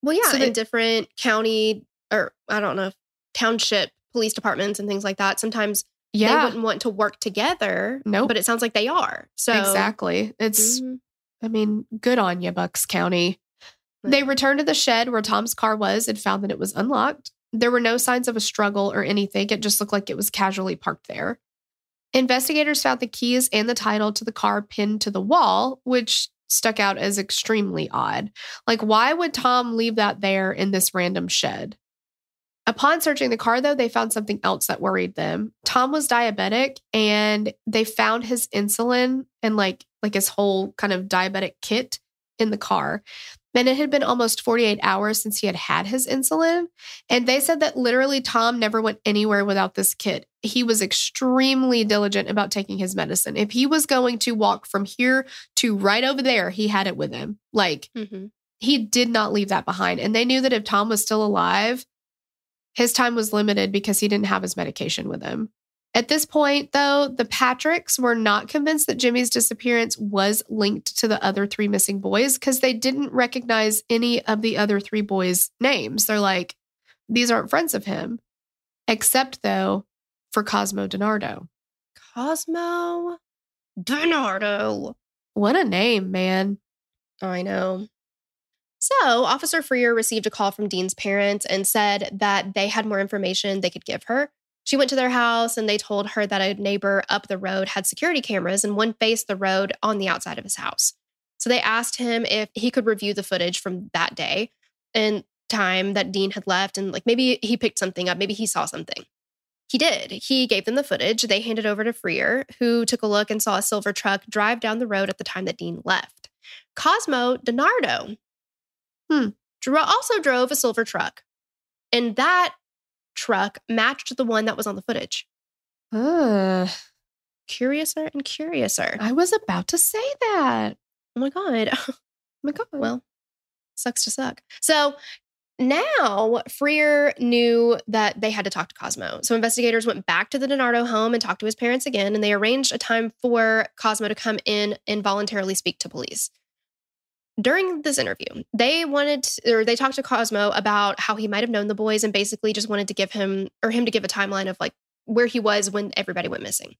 Speaker 2: Well, yeah,
Speaker 1: So
Speaker 2: in
Speaker 1: they-
Speaker 2: different county or I don't know, township police departments and things like that. Sometimes they wouldn't want to work together.
Speaker 1: Nope.
Speaker 2: But it sounds like they are. So
Speaker 1: exactly. It's,
Speaker 2: Mhm.
Speaker 1: I mean, good on you, Bucks County. They returned to the shed where Tom's car was and found that it was unlocked. There were no signs of a struggle or anything. It just looked like it was casually parked there. Investigators found the keys and the title to the car pinned to the wall, which stuck out as extremely odd. Like, why would Tom leave that there in this random shed? Upon searching the car, though, they found something else that worried them. Tom was diabetic, and they found his insulin and like like his whole kind of diabetic kit in the car. And it had been almost 48 hours since he had had his insulin. And they said that literally Tom never went anywhere without this kit. He was extremely diligent about taking his medicine. If he was going to walk from here to right over there, he had it with him. Like
Speaker 2: Mhm.
Speaker 1: he did not leave that behind. And they knew that if Tom was still alive, his time was limited because he didn't have his medication with him. At this point, though, the Patricks were not convinced that Jimmy's disappearance was linked to the other three missing boys because they didn't recognize any of the other three boys' names. They're like, these aren't friends of him, except though for Cosmo DiNardo.
Speaker 2: Cosmo DiNardo.
Speaker 1: What a name, man.
Speaker 2: I know. So, Officer Freer received a call from Dean's parents and said that they had more information they could give her. She went to their house and they told her that a neighbor up the road had security cameras and one faced the road on the outside of his house. So they asked him if he could review the footage from that day and time that Dean had left and like maybe he picked something up, maybe he saw something. He did. He gave them the footage. They handed it over to Freer, who took a look and saw a silver truck drive down the road at the time that Dean left. Cosmo DiNardo
Speaker 1: Hmm.
Speaker 2: dro- also drove a silver truck, and that truck matched the one that was on the footage.
Speaker 1: Ugh,
Speaker 2: Curiouser and curiouser.
Speaker 1: I was about to say that.
Speaker 2: Oh my God.
Speaker 1: Oh my God.
Speaker 2: Well, sucks to suck. So now Freer knew that they had to talk to Cosmo. So investigators went back to the DiNardo home and talked to his parents again, and they arranged a time for Cosmo to come in and voluntarily speak to police. During this interview, they wanted or they talked to Cosmo about how he might have known the boys and basically just wanted to give him or him to give a timeline of like where he was when everybody went missing.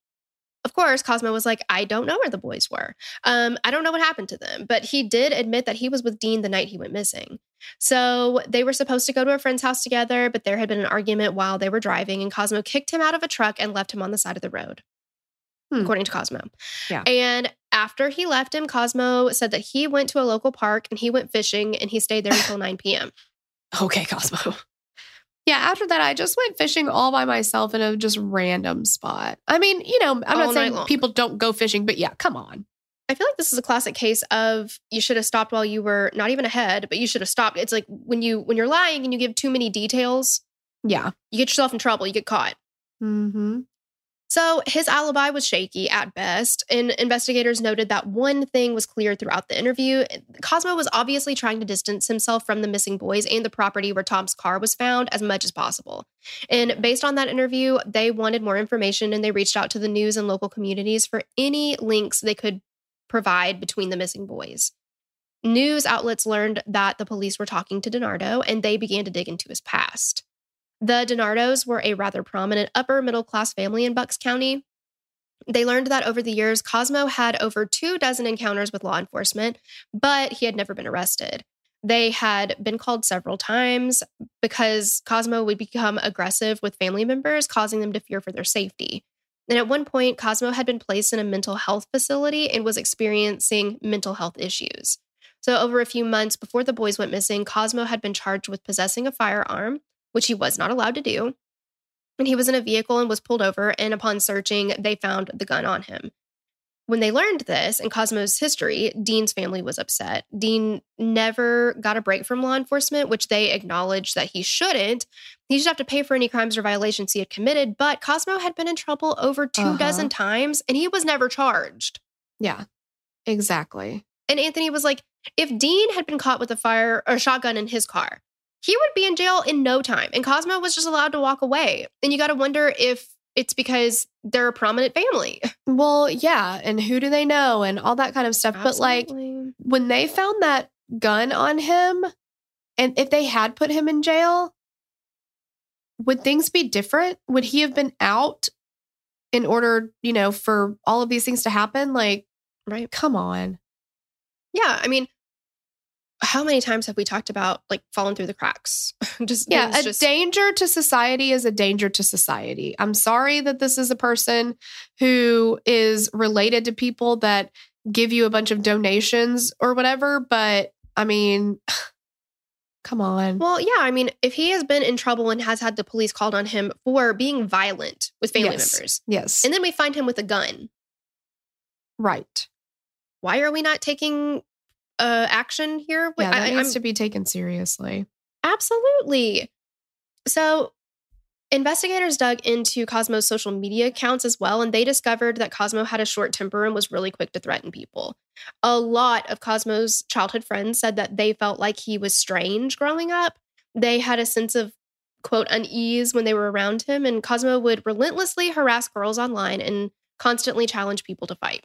Speaker 2: Of course, Cosmo was like, I don't know where the boys were. Um, I don't know what happened to them, but he did admit that he was with Dean the night he went missing. So they were supposed to go to a friend's house together, but there had been an argument while they were driving, and Cosmo kicked him out of a truck and left him on the side of the road,
Speaker 1: Hmm.
Speaker 2: according to Cosmo.
Speaker 1: Yeah.
Speaker 2: And after he left him, Cosmo said that he went to a local park and he went fishing and he stayed there until 9 p.m.
Speaker 1: Okay, Cosmo. Yeah, after that, I just went fishing all by myself in a just random spot. I mean, you know, I'm
Speaker 2: All
Speaker 1: not saying
Speaker 2: long.
Speaker 1: people don't go fishing, but yeah, come on.
Speaker 2: I feel like this is a classic case of you should have stopped while you were not even ahead, but you should have stopped. It's like when you when you're lying and you give too many details,
Speaker 1: Yeah.
Speaker 2: you get yourself in trouble, you get caught.
Speaker 1: Mm-hmm.
Speaker 2: So his alibi was shaky at best, and investigators noted that one thing was clear throughout the interview. Eh, Cosmo was obviously trying to distance himself from the missing boys and the property where Tom's car was found as much as possible. And based on that interview, they wanted more information and they reached out to the news and local communities for any links they could provide between the missing boys. News outlets learned that the police were talking to DiNardo and they began to dig into his past. The DiNardos were a rather prominent upper middle class family in Bucks County. They learned that over the years, Cosmo had over two dozen encounters with law enforcement, but he had never been arrested. They had been called several times because Cosmo would become aggressive with family members, causing them to fear for their safety. And at one point, Cosmo had been placed in a mental health facility and was experiencing mental health issues. So, over a few months before the boys went missing, Cosmo had been charged with possessing a firearm, which he was not allowed to do. And he was in a vehicle and was pulled over. And upon searching, they found the gun on him. When they learned this and Cosmo's history, Dean's family was upset. Dean never got a break from law enforcement, which they acknowledged that he shouldn't. He should have to pay for any crimes or violations he had committed. But Cosmo had been in trouble over 2
Speaker 1: Uh-huh.
Speaker 2: dozen times and he was never charged.
Speaker 1: Yeah. Exactly.
Speaker 2: And Anthony was like, if Dean had been caught with a fire or shotgun in his car, he would be in jail in no time. And Cosmo was just allowed to walk away. And you got to wonder if it's because they're a prominent family.
Speaker 1: Well, yeah. And who do they know and all that kind of stuff. But like when they found that gun on him, and if they had put him in jail, would things be different? Would he have been out in order, you know, for all of these things to happen? Like,
Speaker 2: right.
Speaker 1: come on.
Speaker 2: Yeah. I mean, how many times have we talked about like falling through the cracks? just
Speaker 1: Yeah, a
Speaker 2: just
Speaker 1: danger to society is a danger to society. I'm sorry that this is a person who is related to people that give you a bunch of donations or whatever, but I mean, come on.
Speaker 2: Well, yeah. I mean, if he has been in trouble and has had the police called on him for being violent with family
Speaker 1: Yes.
Speaker 2: members,
Speaker 1: yes.
Speaker 2: and then we find him with a gun,
Speaker 1: right.
Speaker 2: why are we not taking uh, action here?
Speaker 1: Yeah, that
Speaker 2: I-
Speaker 1: needs
Speaker 2: I'm-
Speaker 1: to be taken seriously.
Speaker 2: Absolutely. So, investigators dug into Cosmo's social media accounts as well, and they discovered that Cosmo had a short temper and was really quick to threaten people. A lot of Cosmo's childhood friends said that they felt like he was strange growing up. They had a sense of, quote, unease when they were around him, and Cosmo would relentlessly harass girls online and constantly challenge people to fight.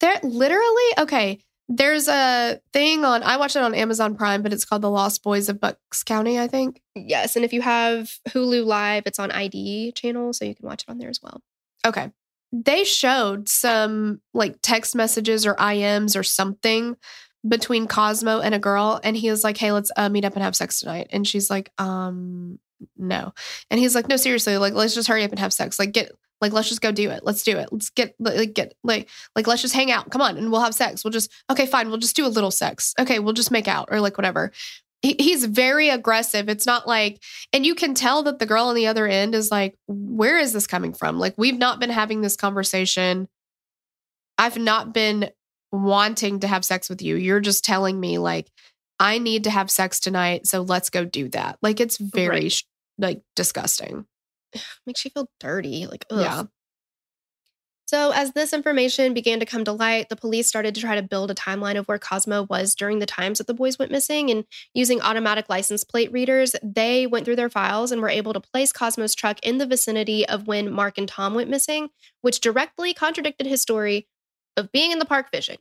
Speaker 1: They're literally, okay. There's a thing on I watched it on Amazon Prime, but it's called The Lost Boys of Bucks County, I think.
Speaker 2: Yes, and if you have Hulu Live, it's on ID channel, so you can watch it on there as well.
Speaker 1: Okay. they showed some like text messages or IMs or something between Cosmo and a girl, and he was like, "Hey, let's uh, meet up and have sex tonight." And she's like, "Um, no." And he's like, "No, seriously, like let's just hurry up and have sex. Like get like let's just go do it. Let's do it. Let's get like get like like let's just hang out. Come on, and we'll have sex. We'll just okay, fine. We'll just do a little sex. Okay, we'll just make out or like whatever." He, he's very aggressive. It's not like, and you can tell that the girl on the other end is like, where is this coming from? Like, we've not been having this conversation. I've not been wanting to have sex with you. You're just telling me, like, I need to have sex tonight. So let's go do that. Like, it's very,
Speaker 2: Right.
Speaker 1: like, disgusting.
Speaker 2: Makes you feel dirty. Like, ugh.
Speaker 1: Yeah.
Speaker 2: So, as this information began to come to light, the police started to try to build a timeline of where Cosmo was during the times that the boys went missing. And using automatic license plate readers, they went through their files and were able to place Cosmo's truck in the vicinity of when Mark and Tom went missing, which directly contradicted his story of being in the park fishing.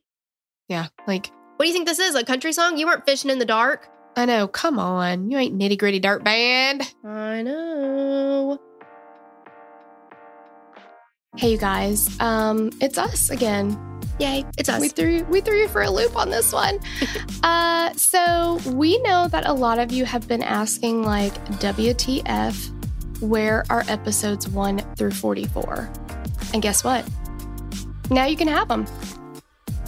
Speaker 1: Yeah. Like,
Speaker 2: What do you think this is? A country song? You weren't fishing in the dark?
Speaker 1: I know. Come on. You ain't nitty gritty dirt band.
Speaker 2: I know.
Speaker 1: Hey, you guys. Um, it's us again.
Speaker 2: Yay, it's us.
Speaker 1: We threw we threw you for a loop on this one. uh, so we know that a lot of you have been asking like WTF, where are episodes one through forty four? And guess what? Now you can have them.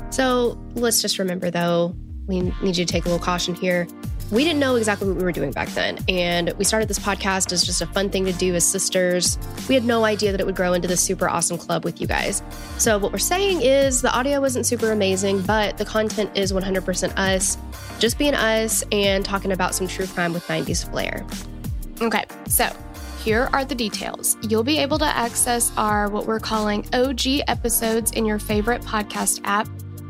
Speaker 2: So let's just remember, though, we need you to take a little caution here. We didn't know exactly what we were doing back then. And we started this podcast as just a fun thing to do as sisters. We had no idea that it would grow into this super awesome club with you guys. So, what we're saying is the audio wasn't super amazing, but the content is 100% us, just being us and talking about some true crime with 90s flair.
Speaker 1: Okay, so here are the details. You'll be able to access our what we're calling OG episodes in your favorite podcast app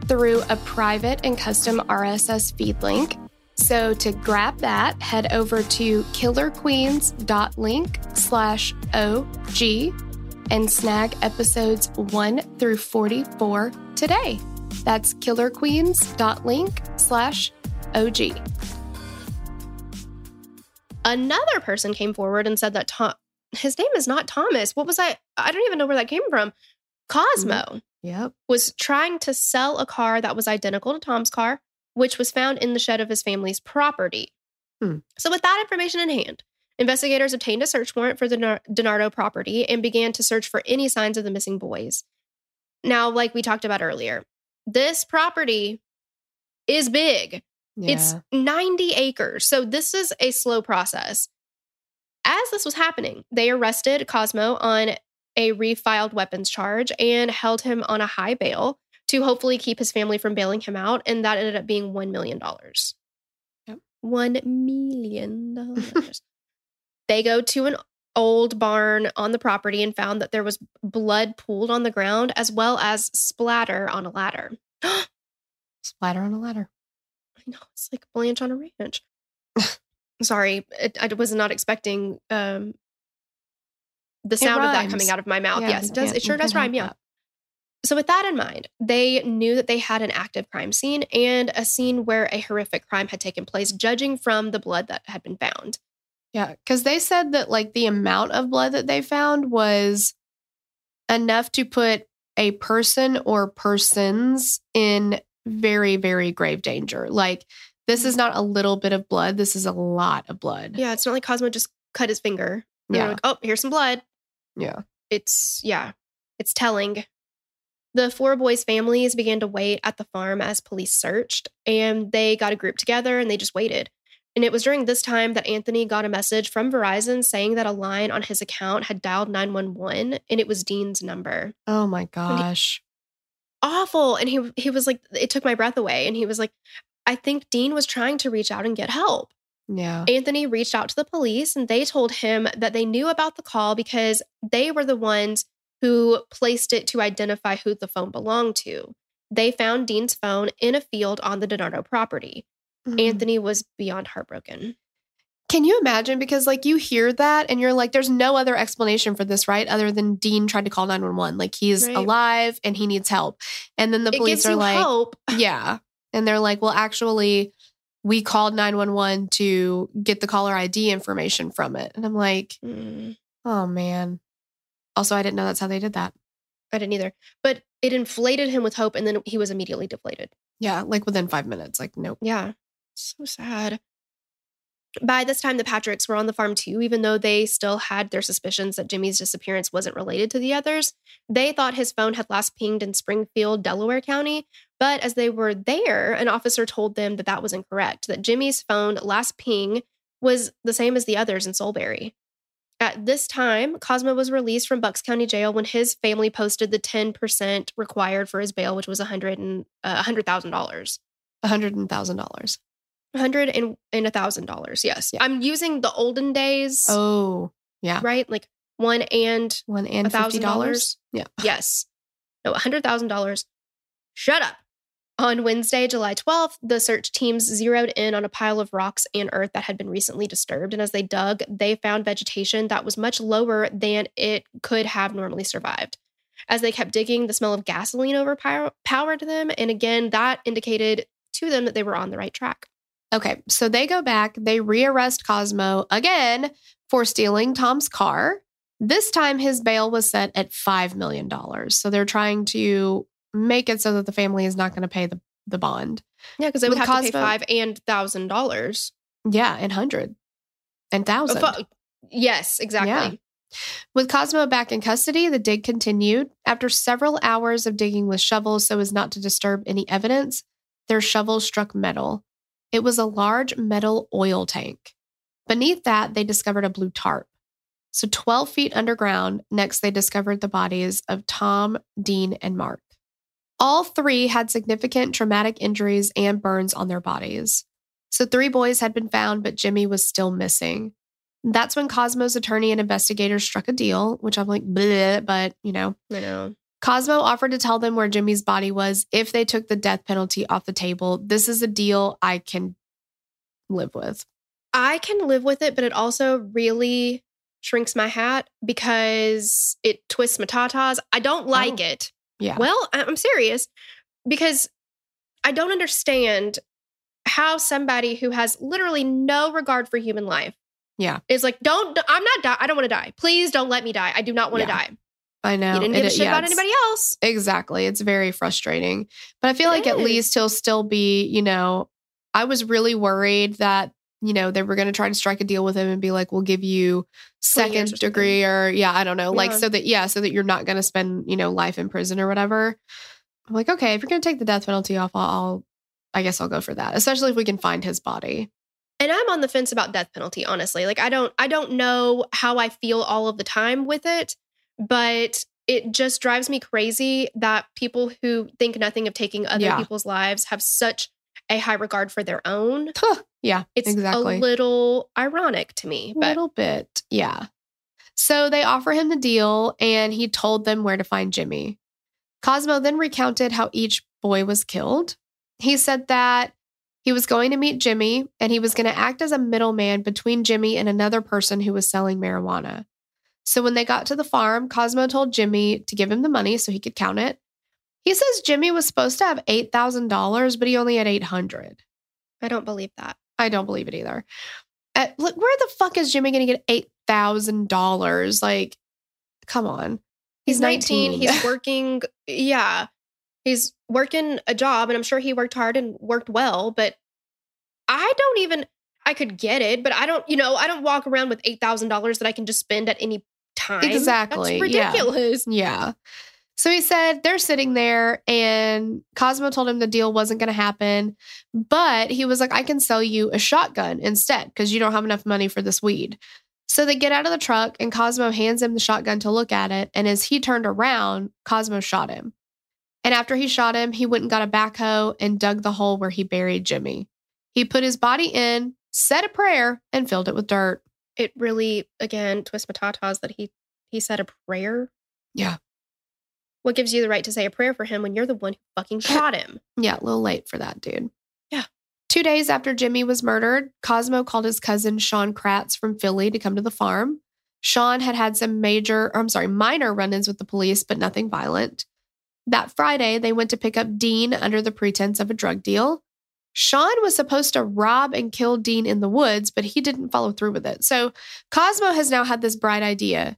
Speaker 1: through a private and custom RSS feed link. So to grab that, head over to killerqueens.link slash OG and snag episodes 1 through 44 today. That's killerqueens.link slash OG.
Speaker 2: Another person came forward and said that Tom, his name is not Thomas. What was I? I don't even know where that came from. Cosmo. Mm-hmm.
Speaker 1: Yep.
Speaker 2: was trying to sell a car that was identical to Tom's car, which was found in the shed of his family's property.
Speaker 1: Hmm.
Speaker 2: So, with that information in hand, investigators obtained a search warrant for the Donar- Donardo property and began to search for any signs of the missing boys. Now, like we talked about earlier, this property is big. It's 90 acres. So, this is a slow process. As this was happening, they arrested Cosmo on a refiled weapons charge and held him on a high bail to hopefully keep his family from bailing him out. And that ended up being $1 million.
Speaker 1: Yep.
Speaker 2: $1 million. they go to an old barn on the property and found that there was blood pooled on the ground as well as splatter on a ladder.
Speaker 1: Splatter on a ladder.
Speaker 2: I know, it's like Blanche on a ranch. Sorry, it, I was not expecting um, the sound of that coming out of my mouth.
Speaker 1: Yeah,
Speaker 2: yes, it does.
Speaker 1: yeah,
Speaker 2: It sure does rhyme. Yeah. So, with that in mind, they knew that they had an active crime scene and a scene where a horrific crime had taken place, judging from the blood that had been found.
Speaker 1: Yeah, because they said that like the amount of blood that they found was enough to put a person or persons in very, very grave danger. Like this is not a little bit of blood. This is a lot of blood.
Speaker 2: Yeah, it's not like Cosmo just cut his finger.
Speaker 1: Yeah.
Speaker 2: like, oh, here's some blood.
Speaker 1: Yeah.
Speaker 2: It's, yeah, it's telling. The four boys' families began to wait at the farm as police searched, and they got a group together and they just waited. And it was during this time that Anthony got a message from Verizon saying that a line on his account had dialed 911 and it was Dean's number.
Speaker 1: Oh my gosh.
Speaker 2: Awful. And he he was like, it took my breath away. And he was like, I think Dean was trying to reach out and get help.
Speaker 1: Yeah.
Speaker 2: Anthony reached out to the police and they told him that they knew about the call because they were the ones who placed it to identify who the phone belonged to. They found Dean's phone in a field on the DiNardo property.
Speaker 1: Mhm.
Speaker 2: Anthony was beyond heartbroken.
Speaker 1: Can you imagine? Because like you hear that and you're like, there's no other explanation for this, right? Other than Dean tried to call 911. Like he's
Speaker 2: Right.
Speaker 1: alive and he needs help. And then the
Speaker 2: it
Speaker 1: police are like,
Speaker 2: hope.
Speaker 1: Yeah. And they're like, well, actually, we called 911 to get the caller ID information from it. And I'm like,
Speaker 2: Mm.
Speaker 1: oh man. Also, I didn't know that's how they did that.
Speaker 2: I didn't either. But it inflated him with hope and then he was immediately deflated.
Speaker 1: Yeah, like within five minutes. Like, nope.
Speaker 2: Yeah. So sad. By this time, the Patricks were on the farm too, even though they still had their suspicions that Jimmy's disappearance wasn't related to the others. They thought his phone had last pinged in Springfield, Delaware County. But as they were there, an officer told them that that was incorrect, that Jimmy's phone last ping was the same as the others in Solebury. At this time, Cosmo was released from Bucks County Jail when his family posted the 10% required for his bail, which was $100,000. Uh, $100,000.
Speaker 1: $100,000.
Speaker 2: hundred and and a thousand dollars. Yes, I'm using the olden days.
Speaker 1: Oh, yeah.
Speaker 2: right, like one and
Speaker 1: One and
Speaker 2: thousand
Speaker 1: $50.
Speaker 2: dollars.
Speaker 1: Yeah.
Speaker 2: Yes, no, a hundred thousand dollars. Shut up. On Wednesday, July 12th, the search teams zeroed in on a pile of rocks and earth that had been recently disturbed. And as they dug, they found vegetation that was much lower than it could have normally survived. As they kept digging, the smell of gasoline overpowered them. And again, that indicated to them that they were on the right track.
Speaker 1: Okay, so they go back, they rearrest Cosmo again for stealing Tom's car. This time his bail was set at $5 million. So they're trying to make it so that the family is not going to pay the, the bond.
Speaker 2: Yeah, because they would
Speaker 1: With
Speaker 2: have to pay five and thousand dollars.
Speaker 1: Yeah, and 100 and 1000.
Speaker 2: Yes, exactly.
Speaker 1: Yeah. With Cosmo back in custody, the dig continued. After several hours of digging with shovels so as not to disturb any evidence, their shovels struck metal. It was a large metal oil tank. Beneath that, they discovered a blue tarp. So, 12 feet underground, next they discovered the bodies of Tom, Dean, and Mark. All three had significant traumatic injuries and burns on their bodies. So, three boys had been found, but Jimmy was still missing. That's when Cosmo's attorney and investigators struck a deal, which I'm like, bleh, but you know.
Speaker 2: I know.
Speaker 1: Cosmo offered to tell them where Jimmy's body was if they took the death penalty off the table. This is a deal I can live with.
Speaker 2: I can live with it, but it also really shrinks my hat because it twists my tatas. I don't like
Speaker 1: Oh.
Speaker 2: it.
Speaker 1: Yeah.
Speaker 2: Well, I'm serious because I don't understand how somebody who has literally no regard for human life
Speaker 1: Yeah.
Speaker 2: is like, don't, I'm not, die. I don't want to die. Please don't let me die. I do not want to
Speaker 1: Yeah.
Speaker 2: die.
Speaker 1: I know.
Speaker 2: You didn't give
Speaker 1: It-
Speaker 2: a shit
Speaker 1: yeah,
Speaker 2: about anybody else.
Speaker 1: Exactly. It's very frustrating. But I feel
Speaker 2: It
Speaker 1: like at least he'll still be, you know, I was really worried that, you know, they were going to try to strike a deal with him and be like, we'll give you second
Speaker 2: or
Speaker 1: degree or, yeah, I don't know. Like, so that, yeah, so that you're not going to spend, you know, life in prison or whatever. I'm like, okay, if you're going to take the death penalty off, I'll, I'll, I guess I'll go for that, especially if we can find his body.
Speaker 2: and i'm on the fence about death penalty honestly like i don't i don't know how i feel all of the time with it but it just drives me crazy that people who think nothing of taking other
Speaker 1: Yeah.
Speaker 2: people's lives have such a high regard for their own
Speaker 1: yeah,
Speaker 2: it's
Speaker 1: exactly.
Speaker 2: a little ironic to me
Speaker 1: A little bit. Yeah. So they offer him the deal and he told them where to find Jimmy. Cosmo then recounted how each boy was killed. He said that he was going to meet Jimmy and he was going to act as a middleman between Jimmy and another person who was selling marijuana. So when they got to the farm, Cosmo told Jimmy to give him the money so he could count it. He says Jimmy was supposed to have $8,000, but he only had 800.
Speaker 2: i don't believe that
Speaker 1: I don't believe it either. Uh, look, where the fuck is Jimmy going to get eight thousand dollars? Like, come on,
Speaker 2: he's 19 he's working yeah he's working a job and i'm sure he worked hard and worked well but i don't even i could get it but i don't you know i don't walk around with $8000 that i can just spend at any time
Speaker 1: Exactly,
Speaker 2: that's
Speaker 1: yeah.
Speaker 2: ridiculous
Speaker 1: yeah. So he said they're sitting there, and Cosmo told him the deal wasn't going to happen, but he was like, "I can sell you a shotgun instead because you don't have enough money for this weed." So they get out of the truck, and Cosmo hands him the shotgun to look at it. And as he turned around, Cosmo shot him. And after he shot him, he went and got a backhoe and dug the hole where he buried Jimmy. He put his body in, said a prayer, and filled it with dirt.
Speaker 2: it really again twists my tatas that he he said a prayer
Speaker 1: Yeah.
Speaker 2: What gives you the right to say a prayer for him when you're the one who fucking shot him
Speaker 1: Yeah, a little late for that, dude.
Speaker 2: Yeah.
Speaker 1: Two days after Jimmy was murdered, Cosmo called his cousin Sean Kratz from Philly to come to the farm. Sean had had some major, or I'm sorry, minor run ins with the police, but nothing violent. That Friday, they went to pick up Dean under the pretense of a drug deal. Sean was supposed to rob and kill Dean in the woods, but he didn't follow through with it. So Cosmo has now had this bright idea.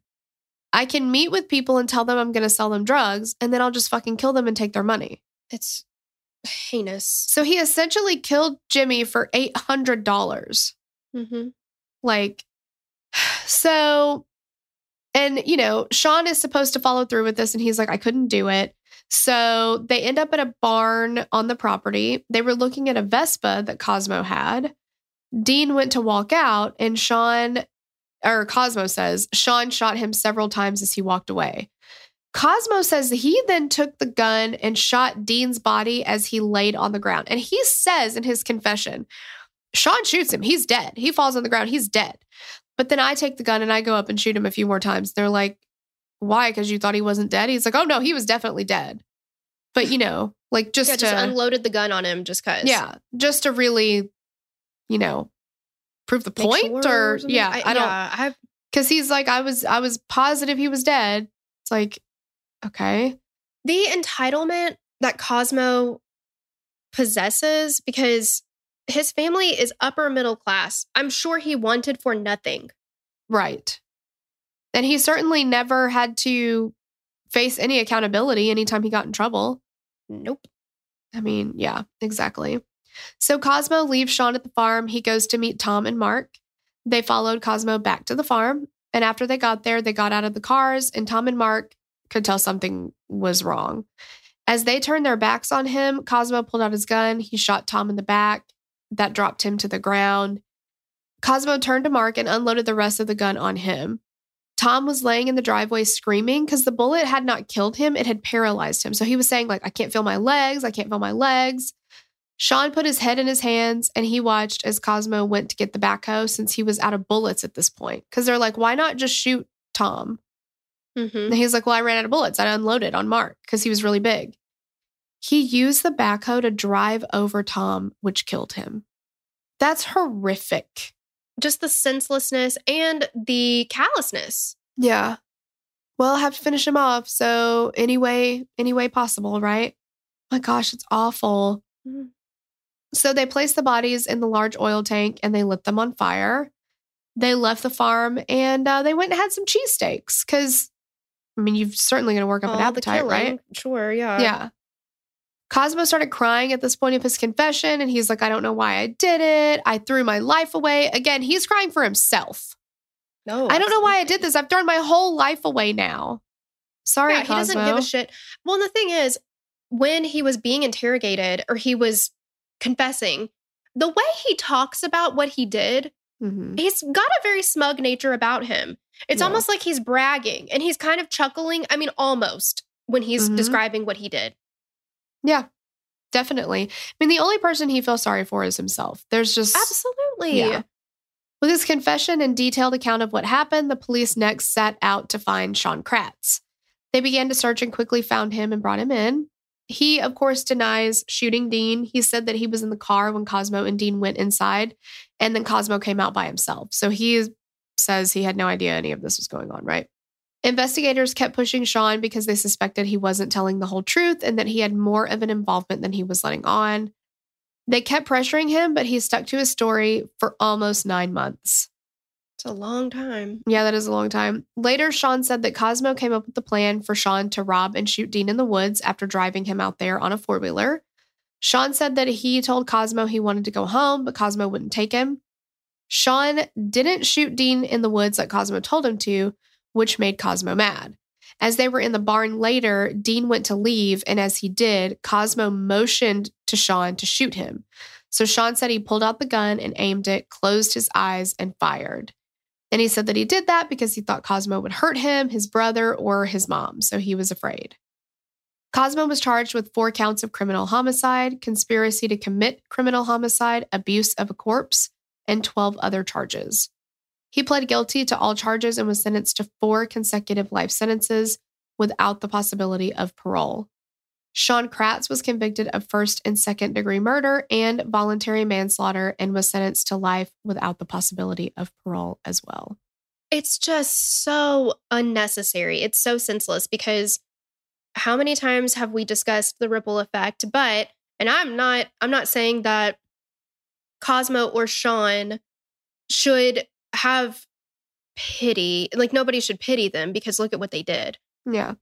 Speaker 1: I can meet with people and tell them I'm going to sell them drugs, and then I'll just fucking kill them and take their money.
Speaker 2: It's heinous.
Speaker 1: So he essentially killed Jimmy for $800.
Speaker 2: Mm-hmm.
Speaker 1: Like, so, and you know, Sean is supposed to follow through with this, and he's like, I couldn't do it. So they end up at a barn on the property. They were looking at a Vespa that Cosmo had. Dean went to walk out, and Sean, or Cosmo says, Sean shot him several times as he walked away. Cosmo says he then took the gun and shot Dean's body as he laid on the ground. And he says in his confession, Sean shoots him. He's dead. He falls on the ground. He's dead. But then I take the gun and I go up and shoot him a few more times. They're like, why? Because you thought he wasn't dead? He's like, oh no, he was definitely dead. But you know, like just
Speaker 2: yeah,
Speaker 1: to
Speaker 2: just unloaded the gun on him just cause.
Speaker 1: yeah, just to really, you know, prove the
Speaker 2: Make
Speaker 1: point
Speaker 2: sure
Speaker 1: or
Speaker 2: something.
Speaker 1: yeah, I, don't
Speaker 2: Yeah, I
Speaker 1: because he's like, I was I was positive he was dead. It's like, okay,
Speaker 2: the entitlement that Cosmo possesses because his family is upper middle class. I'm sure he wanted for nothing.
Speaker 1: right. And he certainly never had to face any accountability anytime he got in trouble.
Speaker 2: Nope.
Speaker 1: I mean, yeah, exactly. So Cosmo leaves Sean at the farm. He goes to meet Tom and Mark. They followed Cosmo back to the farm. And after they got there, they got out of the cars, and Tom and Mark could tell something was wrong. As they turned their backs on him, Cosmo pulled out his gun. He shot Tom in the back. That dropped him to the ground. Cosmo turned to Mark and unloaded the rest of the gun on him. Tom was laying in the driveway screaming because the bullet had not killed him, it had paralyzed him. So he was saying, like, I can't feel my legs, I can't feel my legs. Sean put his head in his hands and he watched as Cosmo went to get the backhoe since he was out of bullets at this point. Because they're like, why not just shoot Tom?
Speaker 2: Mm-hmm.
Speaker 1: And he's like, Well, I ran out of bullets. I unloaded on Mark because he was really big. He used the backhoe to drive over Tom, which killed him. That's horrific.
Speaker 2: Just the senselessness and the callousness.
Speaker 1: Yeah. Well, I have to finish him off. So any way, any way possible, right? My gosh, it's awful.
Speaker 2: Mhm.
Speaker 1: So they placed the bodies in the large oil tank and they lit them on fire. They left the farm and uh, they went and had some cheesesteaks because, I mean, you're certainly going to work up
Speaker 2: All
Speaker 1: an appetite, right?
Speaker 2: Sure, yeah.
Speaker 1: Yeah. Cosmo started crying at this point of his confession, and he's like, I don't know why I did it. I threw my life away. Again, he's crying for himself.
Speaker 2: No.
Speaker 1: I don't know why I did this. I've thrown my whole life away now. Sorry,
Speaker 2: Yeah, he doesn't give a shit. Well, the thing is, when he was being interrogated or he was confessing, the way he talks about what he did,
Speaker 1: Mhm.
Speaker 2: he's got a very smug nature about him. It's
Speaker 1: Yeah.
Speaker 2: almost like he's bragging and he's kind of chuckling. I mean, almost when he's
Speaker 1: Mhm.
Speaker 2: describing what he did.
Speaker 1: Yeah, definitely. I mean, the only person he feels sorry for is himself. There's just
Speaker 2: Absolutely.
Speaker 1: Yeah. With his confession and detailed account of what happened, the police next set out to find Sean Kratz. They began to search and quickly found him and brought him in. He, of course, denies shooting Dean. He said that he was in the car when Cosmo and Dean went inside, and then Cosmo came out by himself. So he says he had no idea any of this was going on, right? Investigators kept pushing Sean because they suspected he wasn't telling the whole truth and that he had more of an involvement than he was letting on. They kept pressuring him, but he stuck to his story for almost nine months.
Speaker 2: It's a long time.
Speaker 1: Yeah, that is a long time. Later, Sean said that Cosmo came up with the plan for Sean to rob and shoot Dean in the woods after driving him out there on a four wheeler. Sean said that he told Cosmo he wanted to go home, but Cosmo wouldn't take him. Sean didn't shoot Dean in the woods like Cosmo told him to, which made Cosmo mad. As they were in the barn later, Dean went to leave, and as he did, Cosmo motioned to Sean to shoot him. So Sean said he pulled out the gun and aimed it, closed his eyes, and fired. And he said that he did that because he thought Cosmo would hurt him, his brother, or his mom. So he was afraid. Cosmo was charged with four counts of criminal homicide, conspiracy to commit criminal homicide, abuse of a corpse, and 12 other charges. He pled guilty to all charges and was sentenced to four consecutive life sentences without the possibility of parole. Sean Kratz was convicted of first and second degree murder and voluntary manslaughter and was sentenced to life without the possibility of parole as well.
Speaker 2: It's just so unnecessary. It's so senseless because how many times have we discussed the ripple effect? But, and I'm not, I'm not saying that Cosmo or Sean should have pity. Like nobody should pity them because look at what they did.
Speaker 1: Yeah.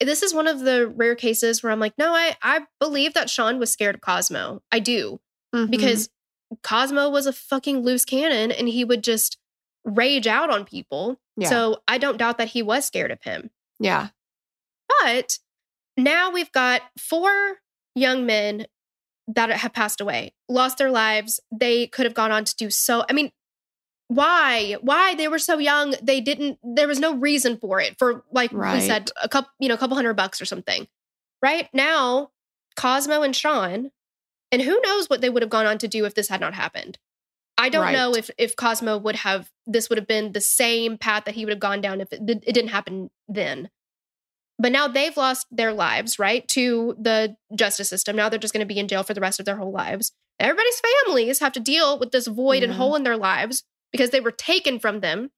Speaker 2: This is one of the rare cases where I'm like, no, I I believe that Sean was scared of Cosmo. I do
Speaker 1: Mhm.
Speaker 2: because Cosmo was a fucking loose cannon and he would just rage out on people.
Speaker 1: Yeah.
Speaker 2: So I don't doubt that he was scared of him.
Speaker 1: yeah.
Speaker 2: But now we've got four young men that have passed away, lost their lives. They could have gone on to do so. I mean, why? Why they were so young? They didn't. There was no reason for it. For like we said, a couple, you know, a couple hundred bucks or something. Right now, Cosmo and Sean, and who knows what they would have gone on to do if this had not happened. I don't
Speaker 1: Right.
Speaker 2: know if if Cosmo would have this would have been the same path that he would have gone down if it, it didn't happen then. But now they've lost their lives, right, to the justice system. Now they're just going to be in jail for the rest of their whole lives. Everybody's families have to deal with this void and hole in their lives because they were taken from them.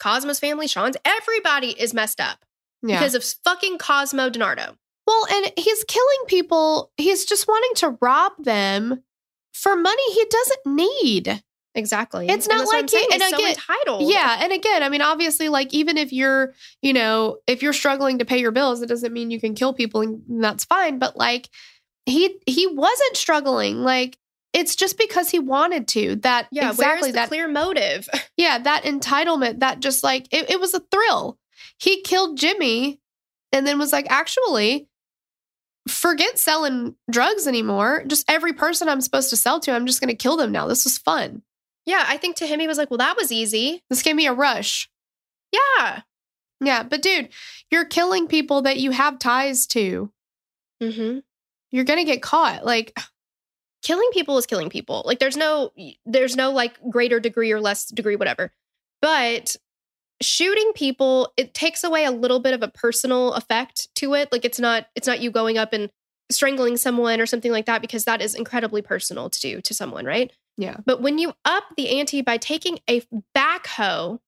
Speaker 2: Cosmo's family, Sean's, everybody is messed up
Speaker 1: Yeah.
Speaker 2: because of fucking Cosmo DiNardo.
Speaker 1: well, and he's killing people. He's just wanting to rob them for money he doesn't need.
Speaker 2: Exactly.
Speaker 1: It's not
Speaker 2: that's what I'm
Speaker 1: like he- and
Speaker 2: he's so
Speaker 1: again-
Speaker 2: entitled.
Speaker 1: Yeah. And again, I mean, obviously, like, even if you're, you know, if you're struggling to pay your bills, it doesn't mean you can kill people and that's fine. But like, he he wasn't struggling. Like, it's just because he wanted to. That
Speaker 2: Yeah,
Speaker 1: exactly that
Speaker 2: clear motive?
Speaker 1: yeah, that entitlement, that just like it, it was a thrill. He killed Jimmy and then was like, actually, forget selling drugs anymore. Just every person I'm supposed to sell to, I'm just gonna kill them now. This was fun.
Speaker 2: yeah, I think to him he was like, "Well, that was easy."
Speaker 1: This gave me a rush.
Speaker 2: Yeah.
Speaker 1: Yeah, but dude, you're killing people that you have ties to.
Speaker 2: Mm-hmm.
Speaker 1: You're gonna get caught. Like,
Speaker 2: killing people is killing people. Like there's no there's no like greater degree or less degree whatever. But shooting people it takes away a little bit of a personal effect to it. Like it's not it's not you going up and strangling someone or something like that because that is incredibly personal to do to someone, right?
Speaker 1: yeah.
Speaker 2: But when you up the ante by taking a backhoe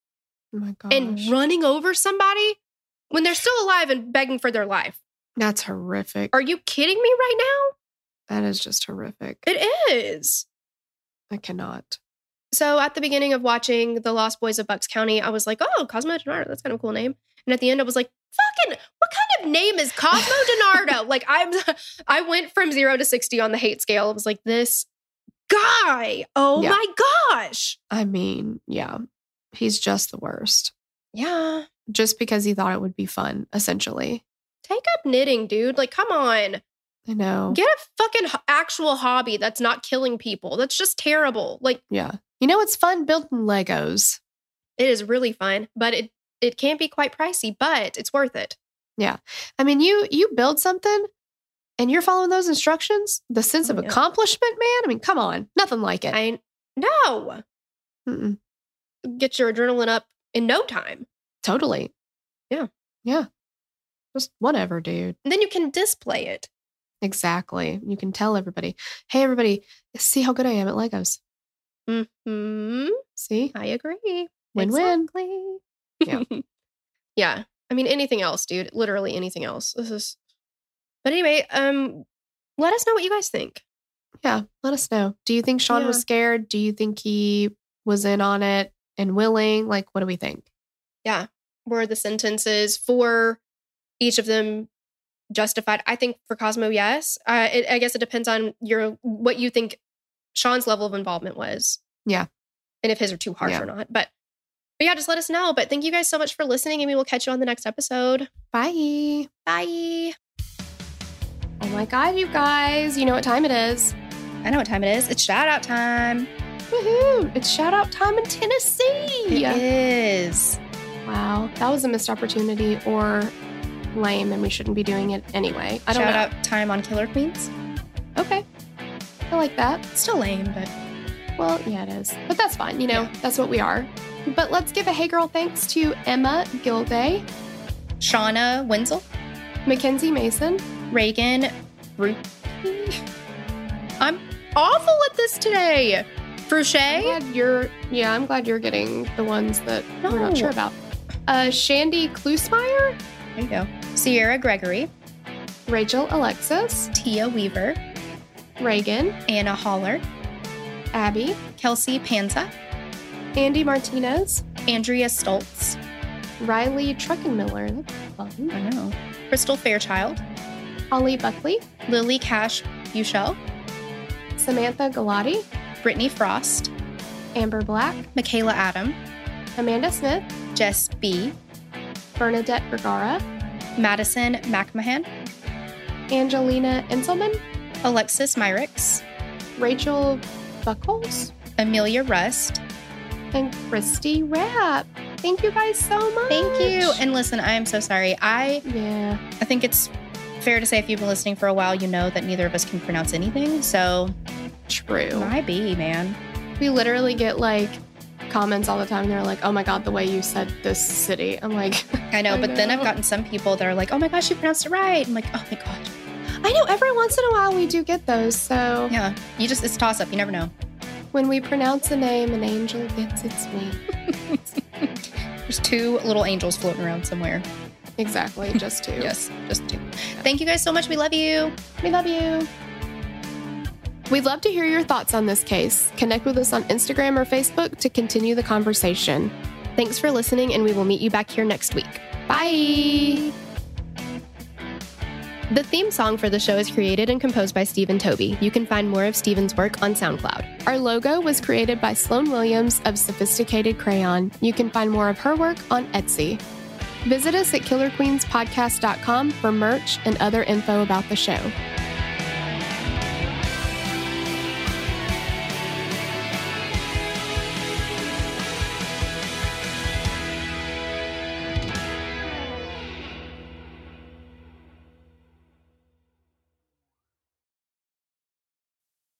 Speaker 1: Oh
Speaker 2: and running over somebody when they're still alive and begging for their life.
Speaker 1: That's horrific.
Speaker 2: Are you kidding me right now?
Speaker 1: That is just horrific.
Speaker 2: It is.
Speaker 1: I cannot.
Speaker 2: So at the beginning of watching The Lost Boys of Bucks County, I was like, oh, Cosmo DiNardo, that's kind of a cool name. And at the end, I was like, fucking, what kind of name is Cosmo DiNardo? like I'm I went from zero to 60 on the hate scale. I was like, this guy. Oh
Speaker 1: Yeah.
Speaker 2: my gosh.
Speaker 1: I mean, yeah. He's just the worst.
Speaker 2: Yeah.
Speaker 1: Just because he thought it would be fun, essentially.
Speaker 2: Take up knitting, dude. Like, come on.
Speaker 1: I know.
Speaker 2: Get a fucking actual hobby that's not killing people. That's just terrible. Like,
Speaker 1: Yeah. You know, it's fun building Legos.
Speaker 2: it is really fun, but it it can be quite pricey, but it's worth it. Yeah.
Speaker 1: I mean, you you build something and you're following those instructions, the sense oh, of
Speaker 2: Oh, yeah.
Speaker 1: accomplishment, man. I mean, come on. Nothing like it.
Speaker 2: I no.
Speaker 1: Mm-mm.
Speaker 2: Get your adrenaline up in no time.
Speaker 1: Totally.
Speaker 2: Yeah.
Speaker 1: Yeah. Just whatever, dude.
Speaker 2: And then you can display it.
Speaker 1: Exactly. You can tell everybody, hey, everybody, see how good I am at Legos.
Speaker 2: Hmm.
Speaker 1: See?
Speaker 2: I agree.
Speaker 1: Win win.
Speaker 2: Exactly.
Speaker 1: Yeah.
Speaker 2: yeah. I mean, anything else, dude. Literally anything else. This is. But anyway, um, let us know what you guys think.
Speaker 1: Yeah. Let us know. Do you think Sean was scared? Do you think he was in on it and willing? Like, what do we think?
Speaker 2: Yeah, were the sentences for each of them justified? I think for Cosmo, yes. Uh, it, I guess it depends on your what you think Sean's level of involvement was.
Speaker 1: Yeah.
Speaker 2: and if his are too harsh
Speaker 1: Yeah.
Speaker 2: or not. But but yeah, just let us know. But thank you guys so much for listening, and we will catch you on the next episode.
Speaker 1: Bye.
Speaker 2: Bye.
Speaker 1: Oh my God, you guys. You know what time it is.
Speaker 2: I know what time it is. It's shout out time.
Speaker 1: Woohoo. It's shout out time in Tennessee.
Speaker 2: It is.
Speaker 1: Wow. That was a missed opportunity or lame, and we shouldn't be doing it anyway. I don't
Speaker 2: shout
Speaker 1: know.
Speaker 2: out time on Killer Queens.
Speaker 1: Okay. I like that.
Speaker 2: Still lame, but
Speaker 1: Well, yeah, it is. But that's fine. You know, that's what we are. But let's give a hey girl thanks to Emma Gilday,
Speaker 2: Shauna Wenzel,
Speaker 1: Mackenzie Mason,
Speaker 2: Reagan, Ru- I'm awful at this today.
Speaker 1: I'm
Speaker 2: Fruchet,
Speaker 1: glad you're, yeah, I'm glad you're getting the ones that we're not sure about. Uh, Shandy Klusmeyer,
Speaker 2: there you go. Sierra Gregory,
Speaker 1: Rachel Alexis,
Speaker 2: Tia Weaver,
Speaker 1: Reagan,
Speaker 2: Anna Holler,
Speaker 1: Abby,
Speaker 2: Kelsey Panza,
Speaker 1: Andy Martinez,
Speaker 2: Andrea Stoltz.
Speaker 1: Riley Truckenmiller. Fun.
Speaker 2: I know. Crystal Fairchild.
Speaker 1: Holly Buckley.
Speaker 2: Lily Cash Buchel.
Speaker 1: Samantha Galati.
Speaker 2: Brittany Frost.
Speaker 1: Amber Black.
Speaker 2: Michaela Adam.
Speaker 1: Amanda Smith.
Speaker 2: Jess B.
Speaker 1: Bernadette Vergara.
Speaker 2: Madison McMahon.
Speaker 1: Angelina Inselman.
Speaker 2: Alexis Myricks.
Speaker 1: Rachel Buckles.
Speaker 2: Amelia Rust.
Speaker 1: And Christy Rapp. Thank you guys so much.
Speaker 2: Thank you. And listen, I am so sorry. I
Speaker 1: yeah,
Speaker 2: I think it's fair to say if you've been listening for a while, you know that neither of us can pronounce anything. So
Speaker 1: true.
Speaker 2: might be, man.
Speaker 1: We literally get like comments all the time. They're like, "Oh my god, the way you said this city." I'm like,
Speaker 2: I know,
Speaker 1: I
Speaker 2: but then I've gotten some people that are like, "Oh my gosh, you pronounced it right." I'm like, "Oh my god."
Speaker 1: I know. Every once in a while, we do get those. So
Speaker 2: Yeah, you just it's toss up. You never know.
Speaker 1: when we pronounce a name, an angel gets its wing.
Speaker 2: There's two little angels floating around somewhere.
Speaker 1: Exactly. Just two.
Speaker 2: Yes, just two. Thank you guys so much. We love you.
Speaker 1: We love you. We'd love to hear your thoughts on this case. Connect with us on Instagram or Facebook to continue the conversation. Thanks for listening, and we will meet you back here next week. Bye. The theme song for the show is created and composed by Stephen Toby. You can find more of Stephen's work on SoundCloud. Our logo was created by Sloan Williams of Sophisticated Crayon. You can find more of her work on Etsy. Visit us at killerqueenspodcast.com for merch and other info about the show.